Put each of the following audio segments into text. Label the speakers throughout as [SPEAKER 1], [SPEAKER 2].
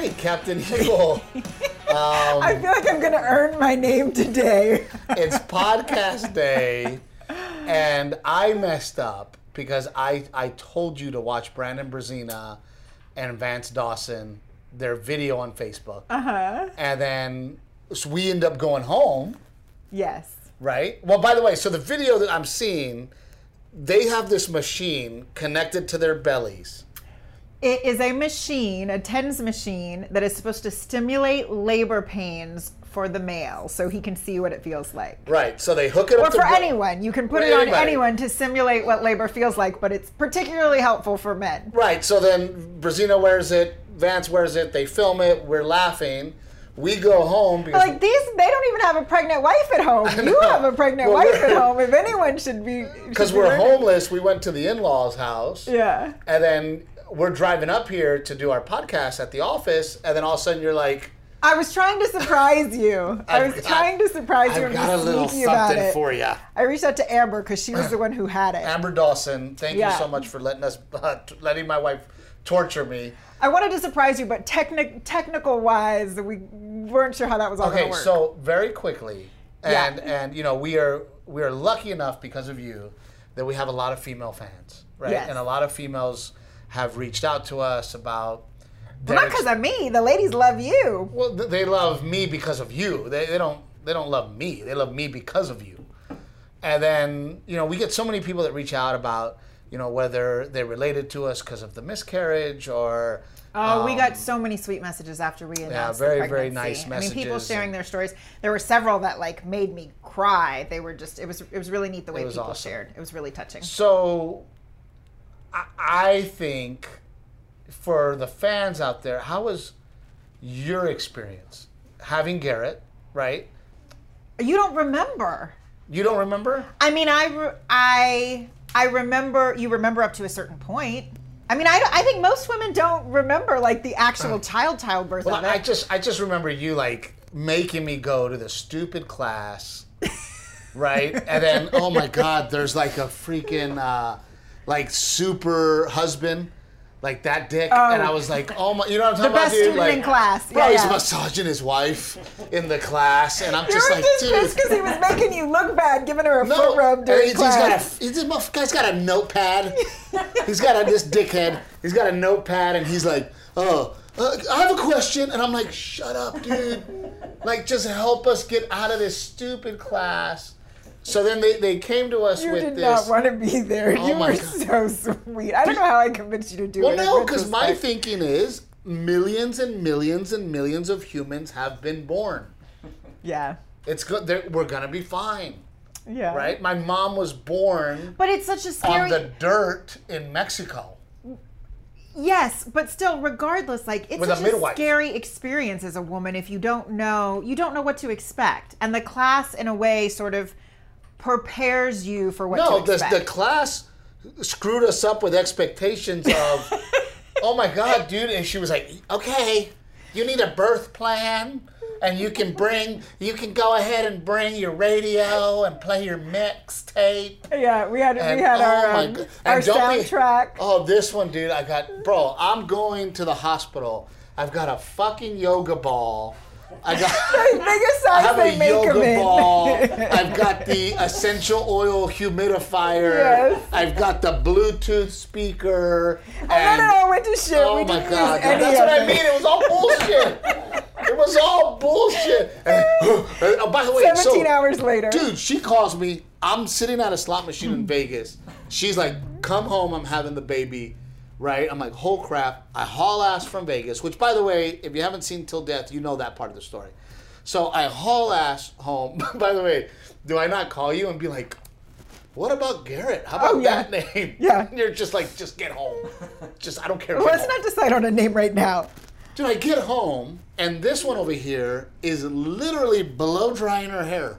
[SPEAKER 1] right, Captain Evil. Um,
[SPEAKER 2] I feel like I'm gonna earn my name today.
[SPEAKER 1] it's podcast day, and I messed up because I I told you to watch Brandon Brazina and Vance Dawson their video on Facebook,
[SPEAKER 2] Uh huh.
[SPEAKER 1] and then so we end up going home,
[SPEAKER 2] Yes.
[SPEAKER 1] right? Well, by the way, so the video that I'm seeing, they have this machine connected to their bellies.
[SPEAKER 2] It is a machine, a TENS machine, that is supposed to stimulate labor pains for the male so he can see what it feels like.
[SPEAKER 1] Right. So they hook it up
[SPEAKER 2] Or for anyone. You can put it on
[SPEAKER 1] anybody.
[SPEAKER 2] anyone to simulate what labor feels like, but it's particularly helpful for men.
[SPEAKER 1] Right. So then Brazina wears it, Vance wears it, they film it, we're laughing. We go home because
[SPEAKER 2] Like these, they don't even have a pregnant wife at home. You have a pregnant
[SPEAKER 1] Well,
[SPEAKER 2] wife at home. If anyone should be,
[SPEAKER 1] because we're
[SPEAKER 2] learning.
[SPEAKER 1] homeless, we went to the in-laws' house,
[SPEAKER 2] Yeah.
[SPEAKER 1] and then we're driving up here to do our podcast at the office, and then all of a sudden you're like,
[SPEAKER 2] I was trying to surprise you. I was trying to surprise you
[SPEAKER 1] "I've got a little something for you."
[SPEAKER 2] I reached out to Amber because she was the one who had it.
[SPEAKER 1] Amber Dawson, thank
[SPEAKER 2] Yeah.
[SPEAKER 1] you so much for letting us, uh, letting my wife torture me.
[SPEAKER 2] I wanted to surprise you, but technic- technical wise, we weren't sure how that was all going
[SPEAKER 1] Okay,
[SPEAKER 2] to work.
[SPEAKER 1] so very quickly,
[SPEAKER 2] Yeah.
[SPEAKER 1] and and you know we are we are lucky enough because of you that we have a lot of female fans, right?
[SPEAKER 2] Yes.
[SPEAKER 1] And a lot of females have reached out to us about. their
[SPEAKER 2] not
[SPEAKER 1] ex-
[SPEAKER 2] because of me. The ladies love you.
[SPEAKER 1] Well, th- they love me because of you. They, they don't they don't love me. They love me because of you. And then you know we get so many people that reach out about you know whether they're related to us because of the miscarriage or
[SPEAKER 2] Oh, we
[SPEAKER 1] um,
[SPEAKER 2] got so many sweet messages after we announced the
[SPEAKER 1] very, very
[SPEAKER 2] pregnancy.
[SPEAKER 1] nice
[SPEAKER 2] I mean, people sharing their stories. There were several that like made me cry. They were just it was it was really neat the way people
[SPEAKER 1] awesome.
[SPEAKER 2] shared. It was really touching.
[SPEAKER 1] So, I, I think for the fans out there, how was your experience having Garrett? Right?
[SPEAKER 2] You don't remember.
[SPEAKER 1] You don't remember?
[SPEAKER 2] I mean, I re- I I remember you remember up to a certain point. I mean, I, I think most women don't remember like the actual child childbirth
[SPEAKER 1] Well,
[SPEAKER 2] of it.
[SPEAKER 1] I just I just remember you like making me go to the stupid class, right? and then oh my god, there's like a freaking uh, like super husband. Like that dick, and I was like, "Oh my!" You know what I'm talking about
[SPEAKER 2] The best student
[SPEAKER 1] Like,
[SPEAKER 2] in class.
[SPEAKER 1] Bro,
[SPEAKER 2] Yeah,
[SPEAKER 1] he's
[SPEAKER 2] yeah.
[SPEAKER 1] massaging his wife in the class, and I'm
[SPEAKER 2] you
[SPEAKER 1] just
[SPEAKER 2] were
[SPEAKER 1] like,
[SPEAKER 2] just
[SPEAKER 1] "Dude,
[SPEAKER 2] pissed because he was making you look bad, giving her a foot rub during
[SPEAKER 1] he's, he's got
[SPEAKER 2] class.
[SPEAKER 1] a he's, this guy's got a notepad. he's got a this dickhead. He's got a notepad, and he's like, "Oh, uh, I have a question," and I'm like, "Shut up, dude! like, just help us get out of this stupid class." So then they, they came to us
[SPEAKER 2] you
[SPEAKER 1] with
[SPEAKER 2] did
[SPEAKER 1] this.
[SPEAKER 2] not want to be there.
[SPEAKER 1] Oh
[SPEAKER 2] you were
[SPEAKER 1] God.
[SPEAKER 2] so sweet. I don't know how I convinced you to do
[SPEAKER 1] well,
[SPEAKER 2] it. in
[SPEAKER 1] no, because my thinking is millions and millions and millions of humans have been born.
[SPEAKER 2] Yeah.
[SPEAKER 1] It's good. they're- We're gonna be fine,
[SPEAKER 2] Yeah.
[SPEAKER 1] right? My mom was born
[SPEAKER 2] But it's such a scary.
[SPEAKER 1] on the dirt in Mexico.
[SPEAKER 2] Yes, but still, regardless, like it's
[SPEAKER 1] With a
[SPEAKER 2] such a,
[SPEAKER 1] midwife.
[SPEAKER 2] scary experience as a woman if you don't know you don't know what to expect, and the class, in a way, sort of prepares you for what
[SPEAKER 1] No,
[SPEAKER 2] to
[SPEAKER 1] the,
[SPEAKER 2] expect.
[SPEAKER 1] the class screwed us up with expectations of, oh my God, dude. And she was like, okay, you need a birth plan. And you can bring, you can go ahead and bring your radio and play your mixtape.
[SPEAKER 2] yeah, we had
[SPEAKER 1] And,
[SPEAKER 2] we had
[SPEAKER 1] oh
[SPEAKER 2] our um, our
[SPEAKER 1] don't be-
[SPEAKER 2] soundtrack.
[SPEAKER 1] Oh, this one, dude. I got, bro. I'm going to the hospital. I've got a fucking yoga ball. I got.
[SPEAKER 2] biggest
[SPEAKER 1] I have
[SPEAKER 2] they
[SPEAKER 1] a
[SPEAKER 2] make
[SPEAKER 1] yoga
[SPEAKER 2] in.
[SPEAKER 1] ball. I've got the essential oil humidifier.
[SPEAKER 2] Yes.
[SPEAKER 1] I've got the Bluetooth speaker.
[SPEAKER 2] Oh, no, no, I went to shit.
[SPEAKER 1] Oh
[SPEAKER 2] we
[SPEAKER 1] my god, that's what I
[SPEAKER 2] it.
[SPEAKER 1] mean. It was all bullshit. it was all bullshit. And, oh, by the way, so,
[SPEAKER 2] 17 hours later.
[SPEAKER 1] dude, she calls me. I'm sitting at a slot machine in Vegas. She's like, "Come home. I'm having the baby." Right? I'm like, whole crap!" I haul ass from Vegas. Which, by the way, if you haven't seen Till Death, you know that part of the story. So I haul ass home. by the way, do I not call you and be like, "What about Garrett? How about
[SPEAKER 2] Oh, yeah.
[SPEAKER 1] that name?"
[SPEAKER 2] Yeah.
[SPEAKER 1] And you're just like, "Just get home. Just I don't care." get
[SPEAKER 2] Let's
[SPEAKER 1] home."
[SPEAKER 2] not decide on a name right now.
[SPEAKER 1] Dude, I get home and this one over here is literally blow drying her hair.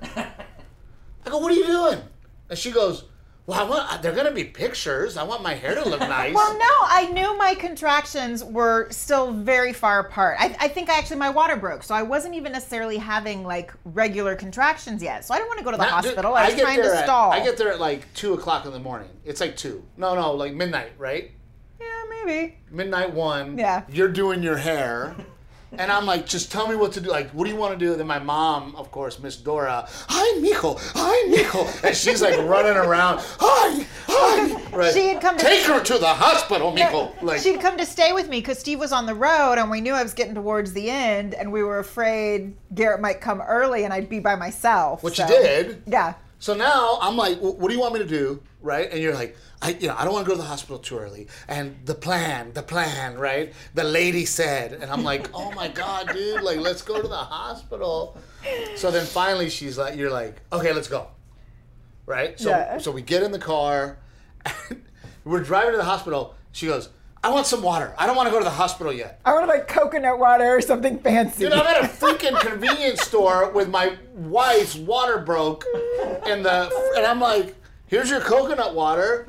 [SPEAKER 1] I go, "What are you doing?" And she goes, "Well, I want. They're gonna be pictures. I want my hair to look nice."
[SPEAKER 2] Well, no, I knew my contractions were still very far apart. I, I think actually my water broke, so I wasn't even necessarily having like regular contractions yet. So I didn't want to go to the
[SPEAKER 1] Not-
[SPEAKER 2] hospital. I was
[SPEAKER 1] get
[SPEAKER 2] trying to
[SPEAKER 1] there at-
[SPEAKER 2] stall.
[SPEAKER 1] I get there at like two o'clock in the morning. It's like two. No, no, like midnight, right?
[SPEAKER 2] yeah, maybe.
[SPEAKER 1] Midnight one.
[SPEAKER 2] Yeah.
[SPEAKER 1] You're doing your hair. And I'm like, just tell me what to do. Like, what do you want to do? Then my mom, of course, Miss Dora, hi, Mijo, hi, Mijo. And she's like running around, hi, hi. Right.
[SPEAKER 2] She had come to-
[SPEAKER 1] Take her to the hospital, Mijo. Like,
[SPEAKER 2] She'd come to stay with me because Steve was on the road and we knew I was getting towards the end and we were afraid Garrett might come early and I'd be by myself.
[SPEAKER 1] which
[SPEAKER 2] so-
[SPEAKER 1] you did.
[SPEAKER 2] Yeah.
[SPEAKER 1] So now I'm like, what do you want me to do? Right? And you're like, I, you know, I don't want to go to the hospital too early. And the plan, the plan, right? The lady said, and I'm like, oh my god, dude, like, let's go to the hospital. So then finally, she's like, you're like, okay, let's go. Right? So,
[SPEAKER 2] Yeah.
[SPEAKER 1] so we get in the car, and we're driving to the hospital. She goes, I want some water. I don't want to go to the hospital yet.
[SPEAKER 2] I wanted like coconut water or something fancy.
[SPEAKER 1] Dude, I'm at a freaking convenience store with my wife's water broke, and the and I'm like, "Here's your coconut water."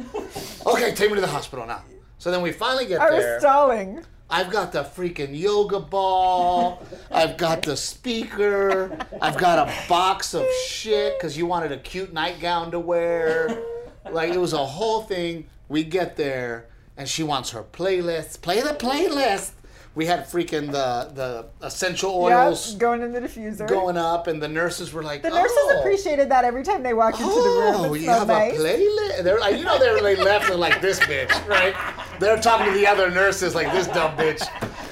[SPEAKER 1] Okay, take me to the hospital now. So then we finally get
[SPEAKER 2] I was stalling.
[SPEAKER 1] I've got the freaking yoga ball. I've got the speaker. I've got a box of shit because you wanted a cute nightgown to wear. Like it was a whole thing. We get there and she wants her playlist. Play the playlist. We had freaking the the essential oils
[SPEAKER 2] going in the diffuser.
[SPEAKER 1] going up, and the nurses were like,
[SPEAKER 2] the nurses
[SPEAKER 1] oh.
[SPEAKER 2] appreciated that every time they walked into the room.
[SPEAKER 1] Oh, you have
[SPEAKER 2] nice.
[SPEAKER 1] a playlist. They're like, you know, they're they left and like this bitch, right? They're talking to the other nurses like this dumb bitch.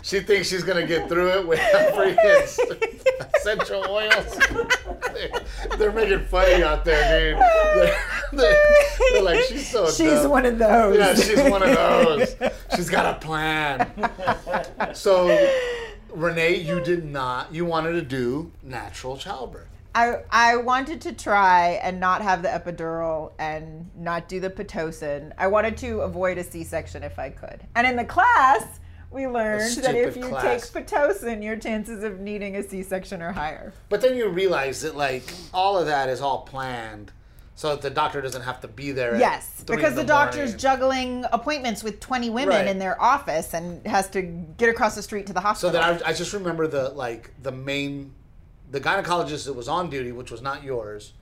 [SPEAKER 1] She thinks she's gonna get through it with freaking essential oils. They're, they're making funny out there, dude. They're, they're, they're like, she's so
[SPEAKER 2] She's
[SPEAKER 1] dumb.
[SPEAKER 2] one of those.
[SPEAKER 1] Yeah, she's one of those. She's got a plan. So, Renee, you did not. You wanted to do natural childbirth.
[SPEAKER 2] I I wanted to try and not have the epidural and not do the pitocin. I wanted to avoid a C-section if I could. And in the class, we learned that if you
[SPEAKER 1] class.
[SPEAKER 2] take pitocin, your chances of needing a C-section are higher.
[SPEAKER 1] But then you realize that like all of that is all planned, so that the doctor doesn't have to be there.
[SPEAKER 2] Yes, because the,
[SPEAKER 1] the
[SPEAKER 2] doctor's juggling appointments with 20 women
[SPEAKER 1] Right.
[SPEAKER 2] in their office and has to get across the street to the hospital.
[SPEAKER 1] So that I, I just remember the like the main, the gynecologist that was on duty, which was not yours,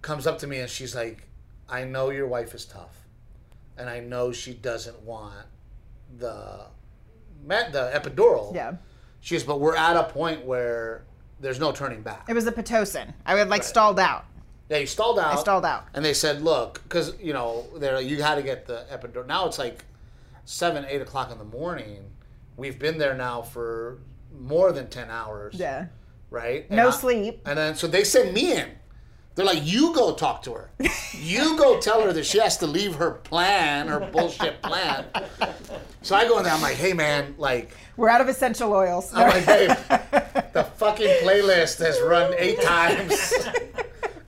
[SPEAKER 1] comes up to me and she's like, "I know your wife is tough, and I know she doesn't want the, met the epidural.
[SPEAKER 2] yeah.
[SPEAKER 1] She goes, but we're at a point where there's no turning back.
[SPEAKER 2] It was the pitocin. I would like stalled out.
[SPEAKER 1] Yeah, you stalled out.
[SPEAKER 2] I stalled out.
[SPEAKER 1] And they said, look, because you know, they're like, you had to get the epidural. Now it's like seven, eight o'clock in the morning. We've been there now for more than ten hours.
[SPEAKER 2] Yeah.
[SPEAKER 1] Right. And
[SPEAKER 2] No
[SPEAKER 1] I-
[SPEAKER 2] sleep.
[SPEAKER 1] And then so they send me in. They're like, you go talk to her. You go tell her that she has to leave her plan, her bullshit plan. So I go in there. I'm like, hey man, like.
[SPEAKER 2] We're out of essential oils.
[SPEAKER 1] I'm like, babe, the fucking playlist has run eight times.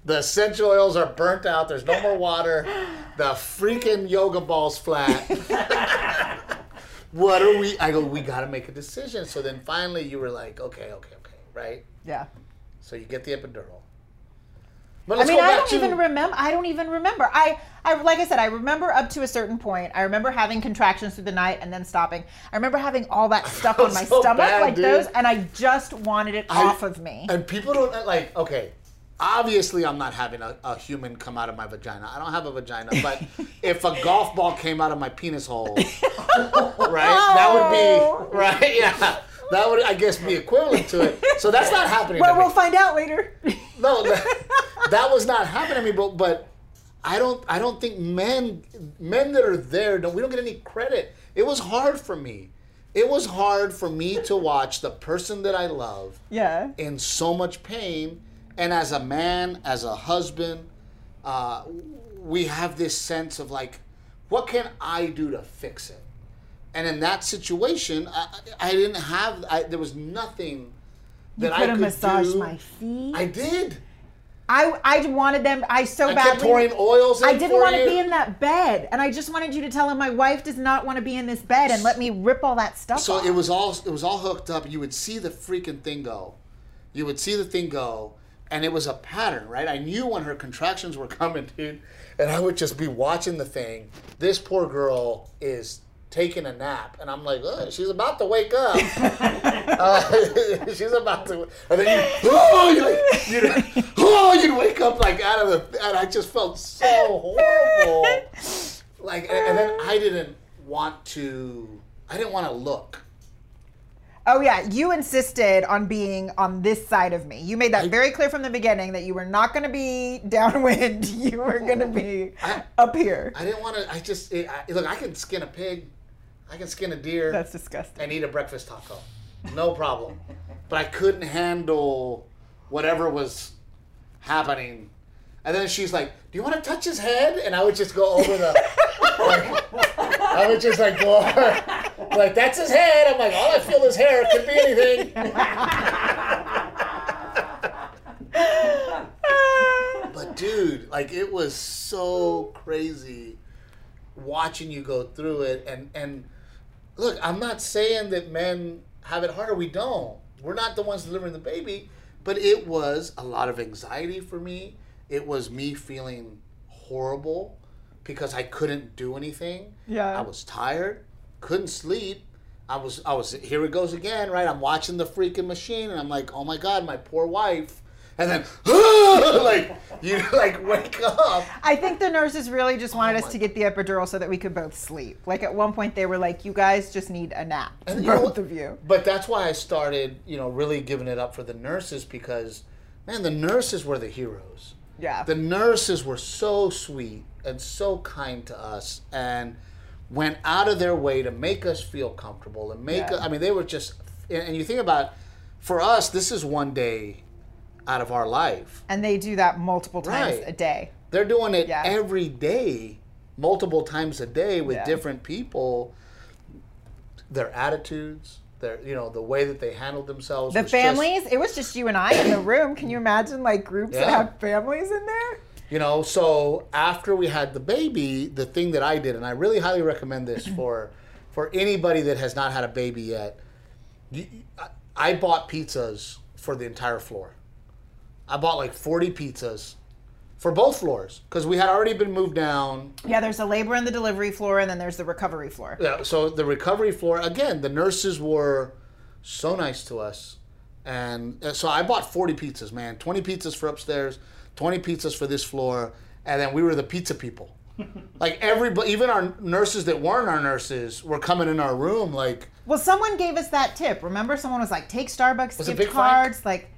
[SPEAKER 1] The essential oils are burnt out. There's no more water. The freaking yoga ball's flat. what are we? I go, we got to make a decision. So then finally you were like, okay, okay, okay, right?
[SPEAKER 2] yeah.
[SPEAKER 1] So you get the epidural.
[SPEAKER 2] I mean, I don't
[SPEAKER 1] to
[SPEAKER 2] even remember. I don't even remember. I, I, like I said, I remember up to a certain point. I remember having contractions through the night and then stopping. I remember having all that stuff on my
[SPEAKER 1] so
[SPEAKER 2] stomach,
[SPEAKER 1] bad,
[SPEAKER 2] like
[SPEAKER 1] dude.
[SPEAKER 2] those, and I just wanted it
[SPEAKER 1] I-
[SPEAKER 2] off of me.
[SPEAKER 1] And people don't uh, like. Okay, obviously I'm not having a, a human come out of my vagina. I don't have a vagina, but if a golf ball came out of my penis hole, right? That would be oh. right. Yeah, that would I guess be equivalent to it. So that's not happening.
[SPEAKER 2] well,
[SPEAKER 1] me.
[SPEAKER 2] we'll find out later.
[SPEAKER 1] No, that, that was not happening to me. But but I don't I don't think men men that are there don't we don't get any credit. It was hard for me. It was hard for me to watch the person that I love
[SPEAKER 2] yeah.
[SPEAKER 1] in so much pain, and as a man, as a husband, uh, we have this sense of like, what can I do to fix it? And in that situation, I, I didn't have. I, there was nothing that
[SPEAKER 2] You
[SPEAKER 1] I
[SPEAKER 2] could have
[SPEAKER 1] could
[SPEAKER 2] massaged
[SPEAKER 1] do.
[SPEAKER 2] my feet.
[SPEAKER 1] I did.
[SPEAKER 2] I, I wanted them. I so
[SPEAKER 1] I
[SPEAKER 2] badly.
[SPEAKER 1] pouring oils.
[SPEAKER 2] I didn't want to be in that bed, and I just wanted you to tell him my wife does not want to be in this bed, and let me rip all that stuff
[SPEAKER 1] So
[SPEAKER 2] off.
[SPEAKER 1] it was all it was all hooked up. You would see the freaking thing go. You would see the thing go, and it was a pattern, right? I knew when her contractions were coming, dude, and I would just be watching the thing. This poor girl is taking a nap, and I'm like, "Ugh, she's about to wake up. Uh, she's about to, and then you, oh, you like, you'd, oh, you'd wake up like out of the, and I just felt so horrible. Like, and, and then I didn't want to, I didn't want to look.
[SPEAKER 2] Oh yeah, you insisted on being on this side of me. You made that very clear from the beginning that you were not going to be downwind. You were going to be
[SPEAKER 1] I-
[SPEAKER 2] up here.
[SPEAKER 1] I didn't want to. I just it, I, look. I can skin a pig, I can skin a deer,
[SPEAKER 2] That's disgusting.
[SPEAKER 1] and eat a breakfast taco, no problem. But I couldn't handle whatever was happening. And then she's like, "Do you want to touch his head?" And I would just go over the. like, I would just like go over, like that's his head. I'm like, all I feel is hair. It could be anything. But dude, like it was so crazy watching you go through it and and look, I'm not saying that men have it harder. We don't. We're not the ones delivering the baby, but it was a lot of anxiety for me. It was me feeling horrible because I couldn't do anything.
[SPEAKER 2] Yeah.
[SPEAKER 1] I was tired, couldn't sleep. I was I was here it goes again, right? I'm watching the freaking machine and I'm like, "Oh my god, my poor wife." And then like you like wake up.
[SPEAKER 2] I think the nurses really just wanted
[SPEAKER 1] Oh
[SPEAKER 2] us to get the epidural so that we could both sleep. Like at one point, they were like, "You guys just need a nap,
[SPEAKER 1] And you know
[SPEAKER 2] both of you."
[SPEAKER 1] But that's why I started, you know, really giving it up for the nurses because, man, the nurses were the heroes.
[SPEAKER 2] Yeah.
[SPEAKER 1] The nurses were so sweet and so kind to us and went out of their way to make us feel comfortable and make
[SPEAKER 2] Yeah.
[SPEAKER 1] us, I mean, they were just, and you think about, for us, this is one day out of our life.
[SPEAKER 2] and they do that multiple times
[SPEAKER 1] Right.
[SPEAKER 2] a day.
[SPEAKER 1] They're doing it
[SPEAKER 2] Yeah.
[SPEAKER 1] every day, multiple times a day with
[SPEAKER 2] Yeah.
[SPEAKER 1] different people. Their attitudes, their you know the way that they handled themselves.
[SPEAKER 2] The
[SPEAKER 1] was just-
[SPEAKER 2] families, it was just you and I in the room. Can you imagine like groups that have families in there?
[SPEAKER 1] you know, so after we had the baby, the thing that I did, and I really highly recommend this for for anybody that has not had a baby yet. You, I, I bought pizzas for the entire floor. I bought like forty pizzas for both floors because we had already been moved down.
[SPEAKER 2] Yeah, there's the labor and the delivery floor, and then there's the recovery floor.
[SPEAKER 1] Yeah, so the recovery floor again, the nurses were so nice to us, and uh, so I bought forty pizzas, man, twenty pizzas for upstairs, twenty pizzas for this floor, and then we were the pizza people. like everybody, even our nurses that weren't our nurses were coming in our room, like
[SPEAKER 2] Well, someone gave us that tip. Remember, someone was like, "Take Starbucks
[SPEAKER 1] Was
[SPEAKER 2] gift
[SPEAKER 1] Big Frank?
[SPEAKER 2] cards." Like,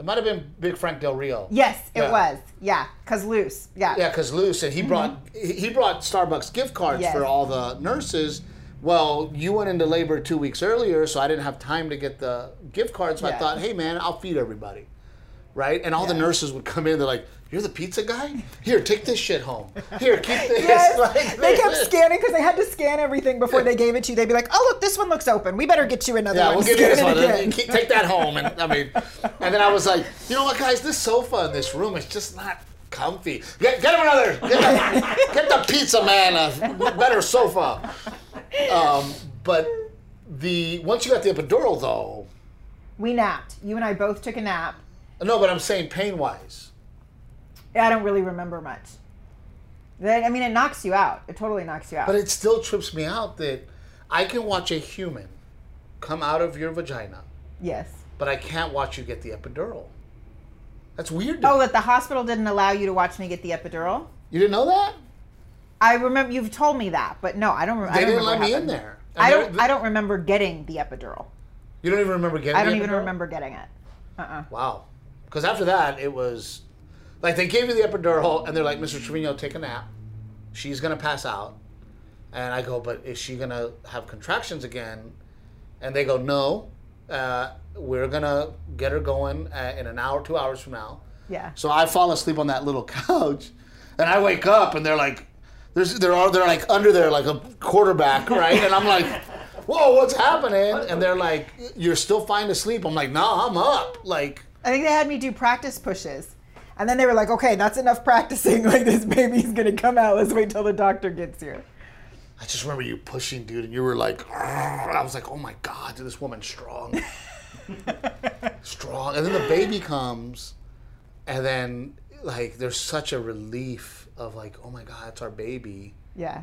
[SPEAKER 1] it might have been Big Frank Del Rio.
[SPEAKER 2] yes, it
[SPEAKER 1] Yeah.
[SPEAKER 2] was. Yeah, cause loose. Yeah.
[SPEAKER 1] Yeah, because Lou said he mm-hmm. brought he he brought Starbucks gift cards
[SPEAKER 2] Yes.
[SPEAKER 1] for all the nurses. Well, you went into labor two weeks earlier, so I didn't have time to get the gift cards. So I thought, hey man, I'll feed everybody, right? And all the nurses would come in. They're like, "You're the pizza guy? Here, take this shit home. Here, keep this."
[SPEAKER 2] Yes,
[SPEAKER 1] Like,
[SPEAKER 2] they kept scanning because they had to scan everything before they gave it to you. They'd be like, "Oh, look, this one looks open. We better get you another one.
[SPEAKER 1] Yeah,
[SPEAKER 2] one."
[SPEAKER 1] we'll give you this one.
[SPEAKER 2] again."
[SPEAKER 1] Keep- Take that home. And I mean, and then I was like, you know what, guys? This sofa in this room is just not comfy. Get, get him another. Get the, get the pizza man a better sofa. Um, but the once you got the epidural, though,
[SPEAKER 2] We napped. You and I both took a nap.
[SPEAKER 1] No, but I'm saying pain wise.
[SPEAKER 2] Yeah, I don't really remember much. Then- I mean, it knocks you out. It totally knocks you out.
[SPEAKER 1] But it still trips me out that I can watch a human come out of your vagina,
[SPEAKER 2] yes.
[SPEAKER 1] but I can't watch you get the epidural. That's weird.
[SPEAKER 2] Oh, that the hospital didn't allow you to watch me get the epidural.
[SPEAKER 1] You didn't know that?
[SPEAKER 2] I remember you've told me that, but no, I don't. Re- I
[SPEAKER 1] They
[SPEAKER 2] don't
[SPEAKER 1] didn't
[SPEAKER 2] remember
[SPEAKER 1] let me in there. And
[SPEAKER 2] I don't. I don't remember getting the epidural.
[SPEAKER 1] You don't even remember getting. It?
[SPEAKER 2] I don't even remember getting it. Uh. uh
[SPEAKER 1] Wow. Because after that, it was like they gave you the epidural, and they're like, "Mr. Trevino, take a nap. She's gonna pass out." And I go, "But is she gonna have contractions again?" And they go, "No. Uh, we're gonna get her going uh, in an hour, two hours from now."
[SPEAKER 2] Yeah.
[SPEAKER 1] So I fall asleep on that little couch, and I wake up, and they're like, "There's they're all they're like under there like a quarterback, right?" And I'm like, "Whoa, what's happening?" And they're like, "You're still fine to sleep." I'm like, "No, I'm up." Like,
[SPEAKER 2] I think they had me do practice pushes. And then they were like, okay, that's enough practicing. Like, this baby's going to come out. Let's wait till the doctor gets here.
[SPEAKER 1] I just remember you pushing, dude, and you were like, I was like, "Oh my god, dude, this woman's strong, strong." And then the baby comes, and then like there's such a relief of like, "Oh my god, it's our baby."
[SPEAKER 2] Yeah.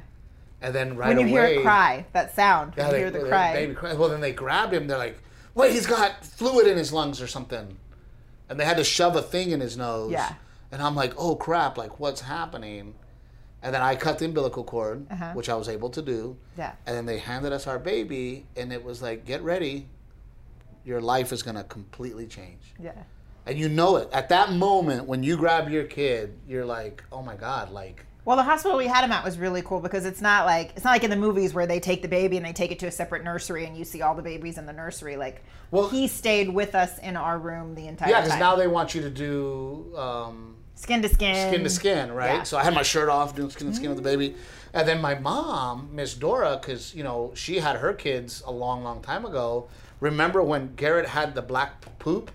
[SPEAKER 1] And then right away.
[SPEAKER 2] When you
[SPEAKER 1] away,
[SPEAKER 2] hear it cry, that sound, when
[SPEAKER 1] Yeah,
[SPEAKER 2] you
[SPEAKER 1] they-
[SPEAKER 2] hear the
[SPEAKER 1] they-
[SPEAKER 2] cry.
[SPEAKER 1] Baby cry. Well, then they grabbed him. They're like, "Wait, he's got fluid in his lungs or something," and they had to shove a thing in his nose.
[SPEAKER 2] Yeah.
[SPEAKER 1] And I'm like, "Oh crap! Like, what's happening?" And then I cut the umbilical cord,
[SPEAKER 2] Uh-huh.
[SPEAKER 1] which I was able to do.
[SPEAKER 2] Yeah.
[SPEAKER 1] And then they handed us our baby, and it was like, "Get ready, your life is gonna completely change.
[SPEAKER 2] Yeah.
[SPEAKER 1] And you know it. At that moment when you grab your kid, you're like, oh my God, like
[SPEAKER 2] Well, the hospital we had him at was really cool because it's not like it's not like in the movies where they take the baby and they take it to a separate nursery and you see all the babies in the nursery. Like,
[SPEAKER 1] Well-
[SPEAKER 2] he stayed with us in our room the entire
[SPEAKER 1] Yeah,
[SPEAKER 2] time.
[SPEAKER 1] Yeah, because now they want you to do um,
[SPEAKER 2] skin to skin.
[SPEAKER 1] skin to skin, right?
[SPEAKER 2] Yeah.
[SPEAKER 1] So I had my shirt off, doing skin to skin with the baby, and then my mom, Miss Dora, because you know she had her kids a long, long time ago. Remember when Garrett had the black poop?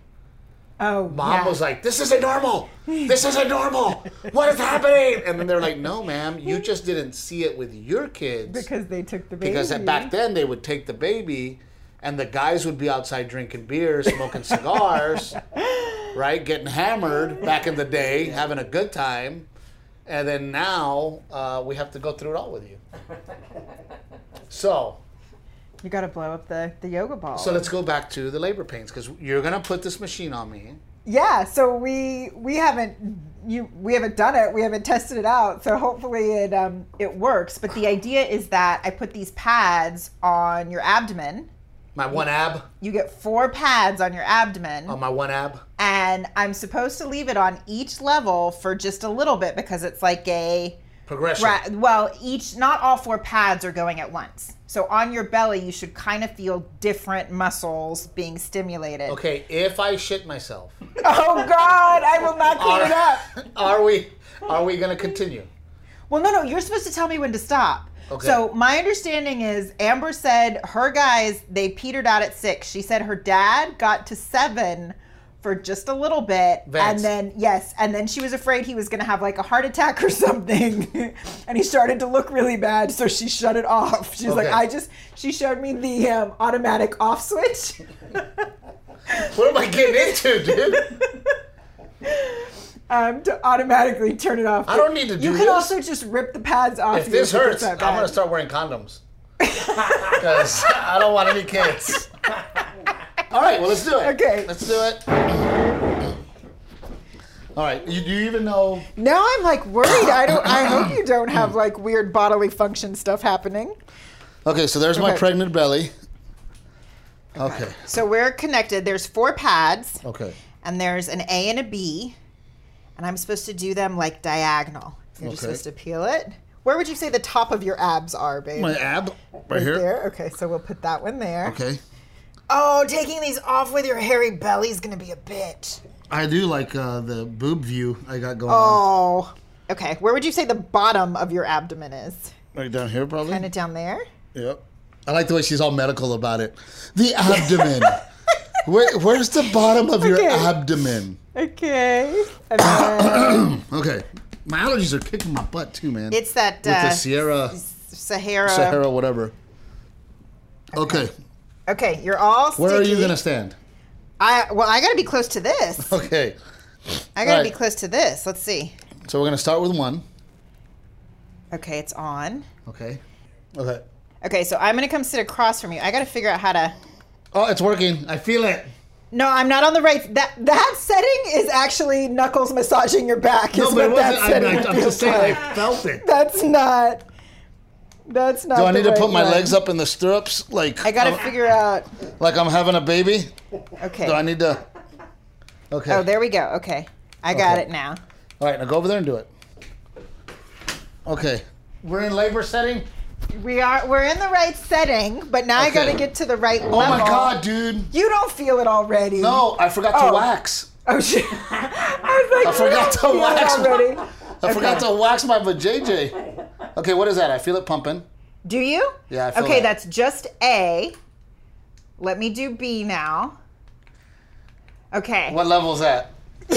[SPEAKER 2] Oh,
[SPEAKER 1] Mom
[SPEAKER 2] yeah.
[SPEAKER 1] was like, "This isn't normal. This isn't normal. What is happening?" And then they're like, "No, ma'am, you just didn't see it with your kids
[SPEAKER 2] because they took the baby.
[SPEAKER 1] because back then they would take the baby." And the guys would be outside drinking beer, smoking cigars, right? Getting hammered back in the day, having a good time. And then now uh, we have to go through it all with you. So,
[SPEAKER 2] you got to blow up the the yoga ball.
[SPEAKER 1] so let's go back to the labor pains because you're gonna put this machine on me.
[SPEAKER 2] yeah. So we we haven't you we haven't done it. We haven't tested it out. So hopefully it um it works. But the idea is that I put these pads on your abdomen.
[SPEAKER 1] My one ab,
[SPEAKER 2] You get four pads on your abdomen.
[SPEAKER 1] on my one ab.
[SPEAKER 2] and I'm supposed to leave it on each level for just a little bit because it's like a
[SPEAKER 1] Progression.
[SPEAKER 2] ra- well, each not all four pads are going at once. So on your belly, you should kind of feel different muscles being stimulated.
[SPEAKER 1] Okay, if I shit myself,
[SPEAKER 2] Oh God, I will not clean it up.
[SPEAKER 1] are we are we gonna continue?
[SPEAKER 2] Well, no, no, you're supposed to tell me when to stop.
[SPEAKER 1] Okay.
[SPEAKER 2] So my understanding is Amber said her guys they petered out at six. She said her dad got to seven for just a little bit,
[SPEAKER 1] Vance.
[SPEAKER 2] and then yes, and then she was afraid he was going to have like a heart attack or something, and he started to look really bad. So she shut it off. She's like, I just she showed me the um, automatic off switch.
[SPEAKER 1] What am I getting into, dude?
[SPEAKER 2] Um, to automatically turn it off.
[SPEAKER 1] I don't need to do
[SPEAKER 2] You can
[SPEAKER 1] this.
[SPEAKER 2] also just rip the pads off.
[SPEAKER 1] If this hurts, I'm gonna start wearing condoms. Because I don't want any kids. All right, well let's do it.
[SPEAKER 2] Okay.
[SPEAKER 1] let's do it. All right, you, do you even know?
[SPEAKER 2] Now I'm like worried. I don't. I hope you don't have like weird bodily function stuff happening.
[SPEAKER 1] Okay, so there's my
[SPEAKER 2] Okay.
[SPEAKER 1] pregnant belly. Okay,
[SPEAKER 2] So we're connected. There's four pads,
[SPEAKER 1] okay.
[SPEAKER 2] and there's an A and a B, and I'm supposed to do them like diagonal. You're just
[SPEAKER 1] Okay.
[SPEAKER 2] supposed to peel it. Where would you say the top of your abs are, babe?
[SPEAKER 1] My ab right here.
[SPEAKER 2] There. Okay, so we'll put that one there.
[SPEAKER 1] Okay.
[SPEAKER 2] Oh, taking these off with your hairy belly is gonna be a bitch.
[SPEAKER 1] I do like uh, the boob view I got going on.
[SPEAKER 2] Oh. Okay. Where would you say the bottom of your abdomen is?
[SPEAKER 1] Right down here, probably.
[SPEAKER 2] Kind of down there.
[SPEAKER 1] Yep. I like the way she's all medical about it. The abdomen. Where, where's the bottom of your abdomen?
[SPEAKER 2] Okay.
[SPEAKER 1] Okay. My allergies are kicking my butt too, man.
[SPEAKER 2] it's that
[SPEAKER 1] With
[SPEAKER 2] uh,
[SPEAKER 1] the Sierra,
[SPEAKER 2] Sahara.
[SPEAKER 1] Sahara, whatever. Okay.
[SPEAKER 2] Okay, you're all.
[SPEAKER 1] Where are you gonna stand?
[SPEAKER 2] I well, I gotta be close to this.
[SPEAKER 1] Okay.
[SPEAKER 2] I gotta be close to this. Let's see.
[SPEAKER 1] So we're gonna start with one.
[SPEAKER 2] Okay, it's on.
[SPEAKER 1] Okay. Okay.
[SPEAKER 2] Okay, so I'm gonna come sit across from you. I gotta figure out how to.
[SPEAKER 1] Oh, it's working. I feel it.
[SPEAKER 2] No, I'm not on the right. That that setting is actually Knuckles massaging your back.
[SPEAKER 1] No,
[SPEAKER 2] is
[SPEAKER 1] but it
[SPEAKER 2] what that
[SPEAKER 1] wasn't. I,
[SPEAKER 2] setting
[SPEAKER 1] I, I'm just saying.
[SPEAKER 2] like.
[SPEAKER 1] I felt it.
[SPEAKER 2] That's not. That's not.
[SPEAKER 1] Do I
[SPEAKER 2] the
[SPEAKER 1] need to
[SPEAKER 2] right
[SPEAKER 1] put my
[SPEAKER 2] one.
[SPEAKER 1] legs up in the stirrups, like
[SPEAKER 2] I gotta
[SPEAKER 1] I'm-
[SPEAKER 2] figure out.
[SPEAKER 1] like I'm having a baby?
[SPEAKER 2] Okay.
[SPEAKER 1] Do I need to? Okay.
[SPEAKER 2] Oh, there we go. Okay, I got
[SPEAKER 1] Okay.
[SPEAKER 2] it now.
[SPEAKER 1] All right, now go over there and do it. Okay. We're in labor setting.
[SPEAKER 2] We are. We're in the right setting, but now I
[SPEAKER 1] Okay.
[SPEAKER 2] gotta get to the right level.
[SPEAKER 1] Oh my god, dude.
[SPEAKER 2] You don't feel it already.
[SPEAKER 1] No, I forgot
[SPEAKER 2] Oh.
[SPEAKER 1] to wax.
[SPEAKER 2] Oh shit! I was like,
[SPEAKER 1] I forgot to
[SPEAKER 2] don't feel it
[SPEAKER 1] wax my-
[SPEAKER 2] already.
[SPEAKER 1] I forgot to wax my vajayjay. Okay, what is that? I feel it pumping.
[SPEAKER 2] Do you?
[SPEAKER 1] Yeah, I feel
[SPEAKER 2] Okay,
[SPEAKER 1] that.
[SPEAKER 2] that's just A. Let me do B now. Okay.
[SPEAKER 1] What level is that?
[SPEAKER 2] do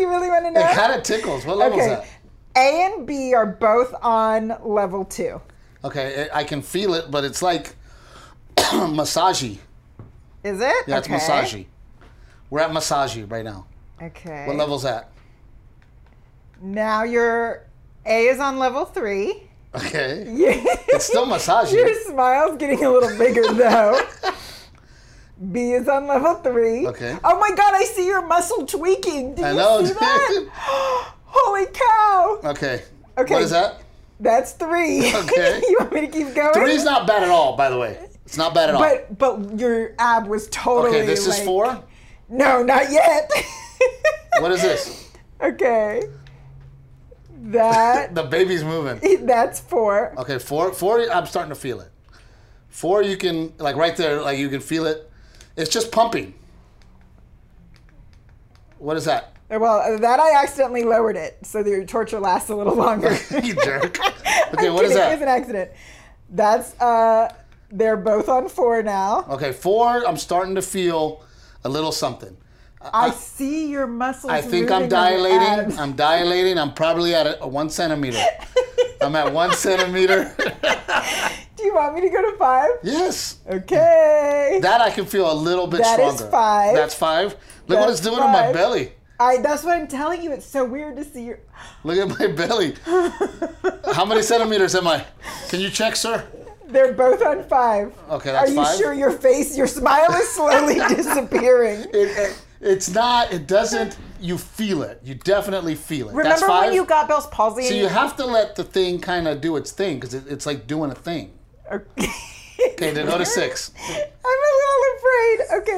[SPEAKER 2] you really want to know?
[SPEAKER 1] It kind of tickles. What level is
[SPEAKER 2] okay. A and B are both on level two.
[SPEAKER 1] Okay, I can feel it, but it's like massagey.
[SPEAKER 2] Is it?
[SPEAKER 1] Yeah,
[SPEAKER 2] okay.
[SPEAKER 1] it's massagey. We're at massagey right now.
[SPEAKER 2] Okay.
[SPEAKER 1] What level's that?
[SPEAKER 2] Now your A is on level three.
[SPEAKER 1] Okay.
[SPEAKER 2] Yeah.
[SPEAKER 1] It's still massagey.
[SPEAKER 2] Your smile's getting a little bigger though. B is on level three.
[SPEAKER 1] Okay.
[SPEAKER 2] Oh my god, I see your muscle tweaking. Did
[SPEAKER 1] I
[SPEAKER 2] you
[SPEAKER 1] know,
[SPEAKER 2] see
[SPEAKER 1] dude.
[SPEAKER 2] that? Holy cow!
[SPEAKER 1] Okay.
[SPEAKER 2] Okay.
[SPEAKER 1] What is that?
[SPEAKER 2] That's three.
[SPEAKER 1] Okay.
[SPEAKER 2] you want me to keep going?
[SPEAKER 1] Three's not bad at all, by the way. It's not bad at all.
[SPEAKER 2] But but your ab was totally.
[SPEAKER 1] okay, this is four.
[SPEAKER 2] No, not yet.
[SPEAKER 1] What is this?
[SPEAKER 2] okay. That
[SPEAKER 1] The baby's moving.
[SPEAKER 2] that's four.
[SPEAKER 1] Okay, four. Four. I'm starting to feel it. Four, you can like right there, like you can feel it. It's just pumping. What is that?
[SPEAKER 2] Well, that I accidentally lowered it, so that your torture lasts a little longer.
[SPEAKER 1] you jerk. Okay,
[SPEAKER 2] I'm
[SPEAKER 1] what is
[SPEAKER 2] kidding,
[SPEAKER 1] that?
[SPEAKER 2] It's an accident. That's uh, they're both on four now.
[SPEAKER 1] Okay, four. I'm starting to feel a little something.
[SPEAKER 2] I see your muscles.
[SPEAKER 1] I think I'm
[SPEAKER 2] on
[SPEAKER 1] dilating. I'm dilating. I'm probably at a, a one centimeter. I'm at one centimeter.
[SPEAKER 2] Do you want me to go to five?
[SPEAKER 1] yes.
[SPEAKER 2] Okay.
[SPEAKER 1] That I can feel a little bit stronger.
[SPEAKER 2] That is five.
[SPEAKER 1] That's five. Look what it's doing to my belly.
[SPEAKER 2] I. That's what I'm telling you. It's so weird to see your.
[SPEAKER 1] Look at my belly. How many centimeters am I? Can you check, sir?
[SPEAKER 2] They're both on five.
[SPEAKER 1] Okay, that's
[SPEAKER 2] Are you
[SPEAKER 1] five.
[SPEAKER 2] sure your face, your smile is slowly disappearing?
[SPEAKER 1] It, it- it's not. It doesn't. You feel it. You definitely feel it. that's
[SPEAKER 2] Remember when you got Bell's palsy?
[SPEAKER 1] so you have to let the thing kind of do its thing because it, it's like doing a thing.
[SPEAKER 2] Okay.
[SPEAKER 1] Okay, then go to six.
[SPEAKER 2] I'm a little afraid. Okay.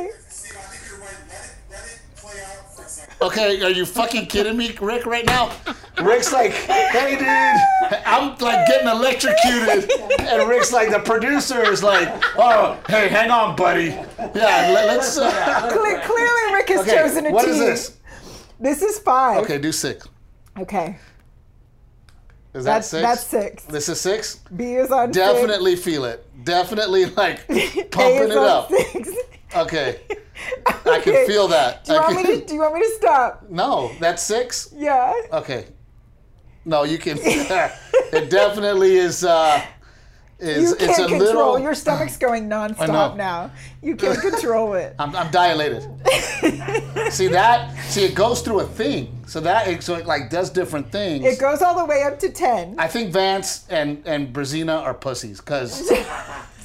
[SPEAKER 1] Okay, are you fucking kidding me, Rick? Right now, Rick's like, "Hey, dude, I'm like getting electrocuted," and Rick's like, the producer is like, "Oh, hey, hang on, buddy. Yeah, let, let's." Uh,
[SPEAKER 2] Cle- clearly, Rick has
[SPEAKER 1] okay,
[SPEAKER 2] chosen a
[SPEAKER 1] what
[SPEAKER 2] team.
[SPEAKER 1] is this?
[SPEAKER 2] This is five.
[SPEAKER 1] Okay, do six.
[SPEAKER 2] Okay.
[SPEAKER 1] Is that
[SPEAKER 2] That's
[SPEAKER 1] six?
[SPEAKER 2] that's six.
[SPEAKER 1] This is six.
[SPEAKER 2] B is on six.
[SPEAKER 1] Definitely feel it. Definitely like
[SPEAKER 2] A
[SPEAKER 1] pumping
[SPEAKER 2] is
[SPEAKER 1] it
[SPEAKER 2] on
[SPEAKER 1] up.
[SPEAKER 2] Six.
[SPEAKER 1] Okay, I can feel that.
[SPEAKER 2] Do you
[SPEAKER 1] I
[SPEAKER 2] want me to? Do you want me to stop?
[SPEAKER 1] No, that's six.
[SPEAKER 2] Yeah.
[SPEAKER 1] Okay. No, you can. it definitely is. Uh, is
[SPEAKER 2] You
[SPEAKER 1] it's
[SPEAKER 2] can't
[SPEAKER 1] a
[SPEAKER 2] control.
[SPEAKER 1] little.
[SPEAKER 2] Your stomach's going nonstop now. You can't control it.
[SPEAKER 1] I'm, I'm dilated. see that? See, it goes through a thing. So that it, so it like does different things.
[SPEAKER 2] It goes all the way up to ten.
[SPEAKER 1] I think Vance and and Brazina are pussies because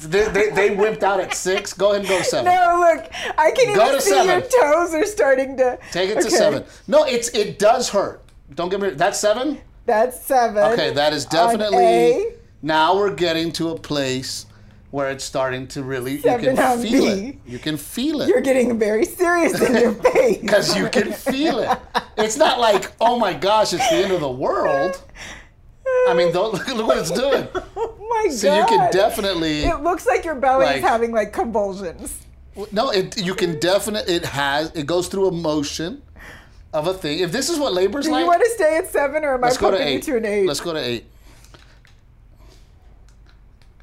[SPEAKER 1] they, they they wimped out at six. Go ahead and go to seven.
[SPEAKER 2] No, look, I can
[SPEAKER 1] Go
[SPEAKER 2] even
[SPEAKER 1] to
[SPEAKER 2] see
[SPEAKER 1] seven.
[SPEAKER 2] your toes are starting to.
[SPEAKER 1] Take it to seven. No, it's it does hurt. Don't get me. That's seven.
[SPEAKER 2] That's seven.
[SPEAKER 1] Okay, that is definitely. Now we're getting to a place where it's starting to really. You can feel
[SPEAKER 2] B.
[SPEAKER 1] it. You can feel it.
[SPEAKER 2] you're getting very serious in your face.
[SPEAKER 1] because you can feel it. It's not like oh my gosh, it's the end of the world. I mean, don't, look, look what it's doing.
[SPEAKER 2] Oh my
[SPEAKER 1] So
[SPEAKER 2] god.
[SPEAKER 1] So you can definitely.
[SPEAKER 2] It looks like your belly
[SPEAKER 1] Like-
[SPEAKER 2] is having like convulsions.
[SPEAKER 1] No, it you can definitely. It has. It goes through a motion of a thing. If this is what labor's
[SPEAKER 2] Do
[SPEAKER 1] like,
[SPEAKER 2] you want to stay at seven, or am I
[SPEAKER 1] go to
[SPEAKER 2] pumping you to an eight?
[SPEAKER 1] Let's go to eight.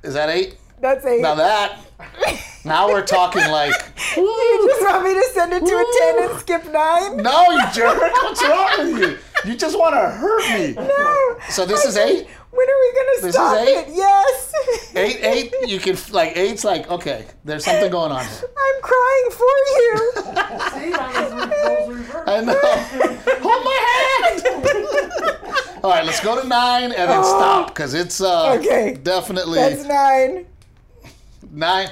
[SPEAKER 1] Is that eight?
[SPEAKER 2] That's eight.
[SPEAKER 1] Now that. Now we're talking like.
[SPEAKER 2] you just want me to send it to a ten and skip nine?
[SPEAKER 1] No, you jerk! What's wrong with you? You just want to hurt me.
[SPEAKER 2] No.
[SPEAKER 1] So this is eight.
[SPEAKER 2] When are we gonna
[SPEAKER 1] This is
[SPEAKER 2] stop
[SPEAKER 1] eight?
[SPEAKER 2] it? Yes.
[SPEAKER 1] Eight, eight. You can like eight's like okay. There's something going on here.
[SPEAKER 2] I'm crying for you.
[SPEAKER 3] See, that was roles.
[SPEAKER 1] I know. Hold my hand. All right, let's go to nine and then stop because it's uh
[SPEAKER 2] Okay.
[SPEAKER 1] definitely
[SPEAKER 2] That's nine.
[SPEAKER 1] nine.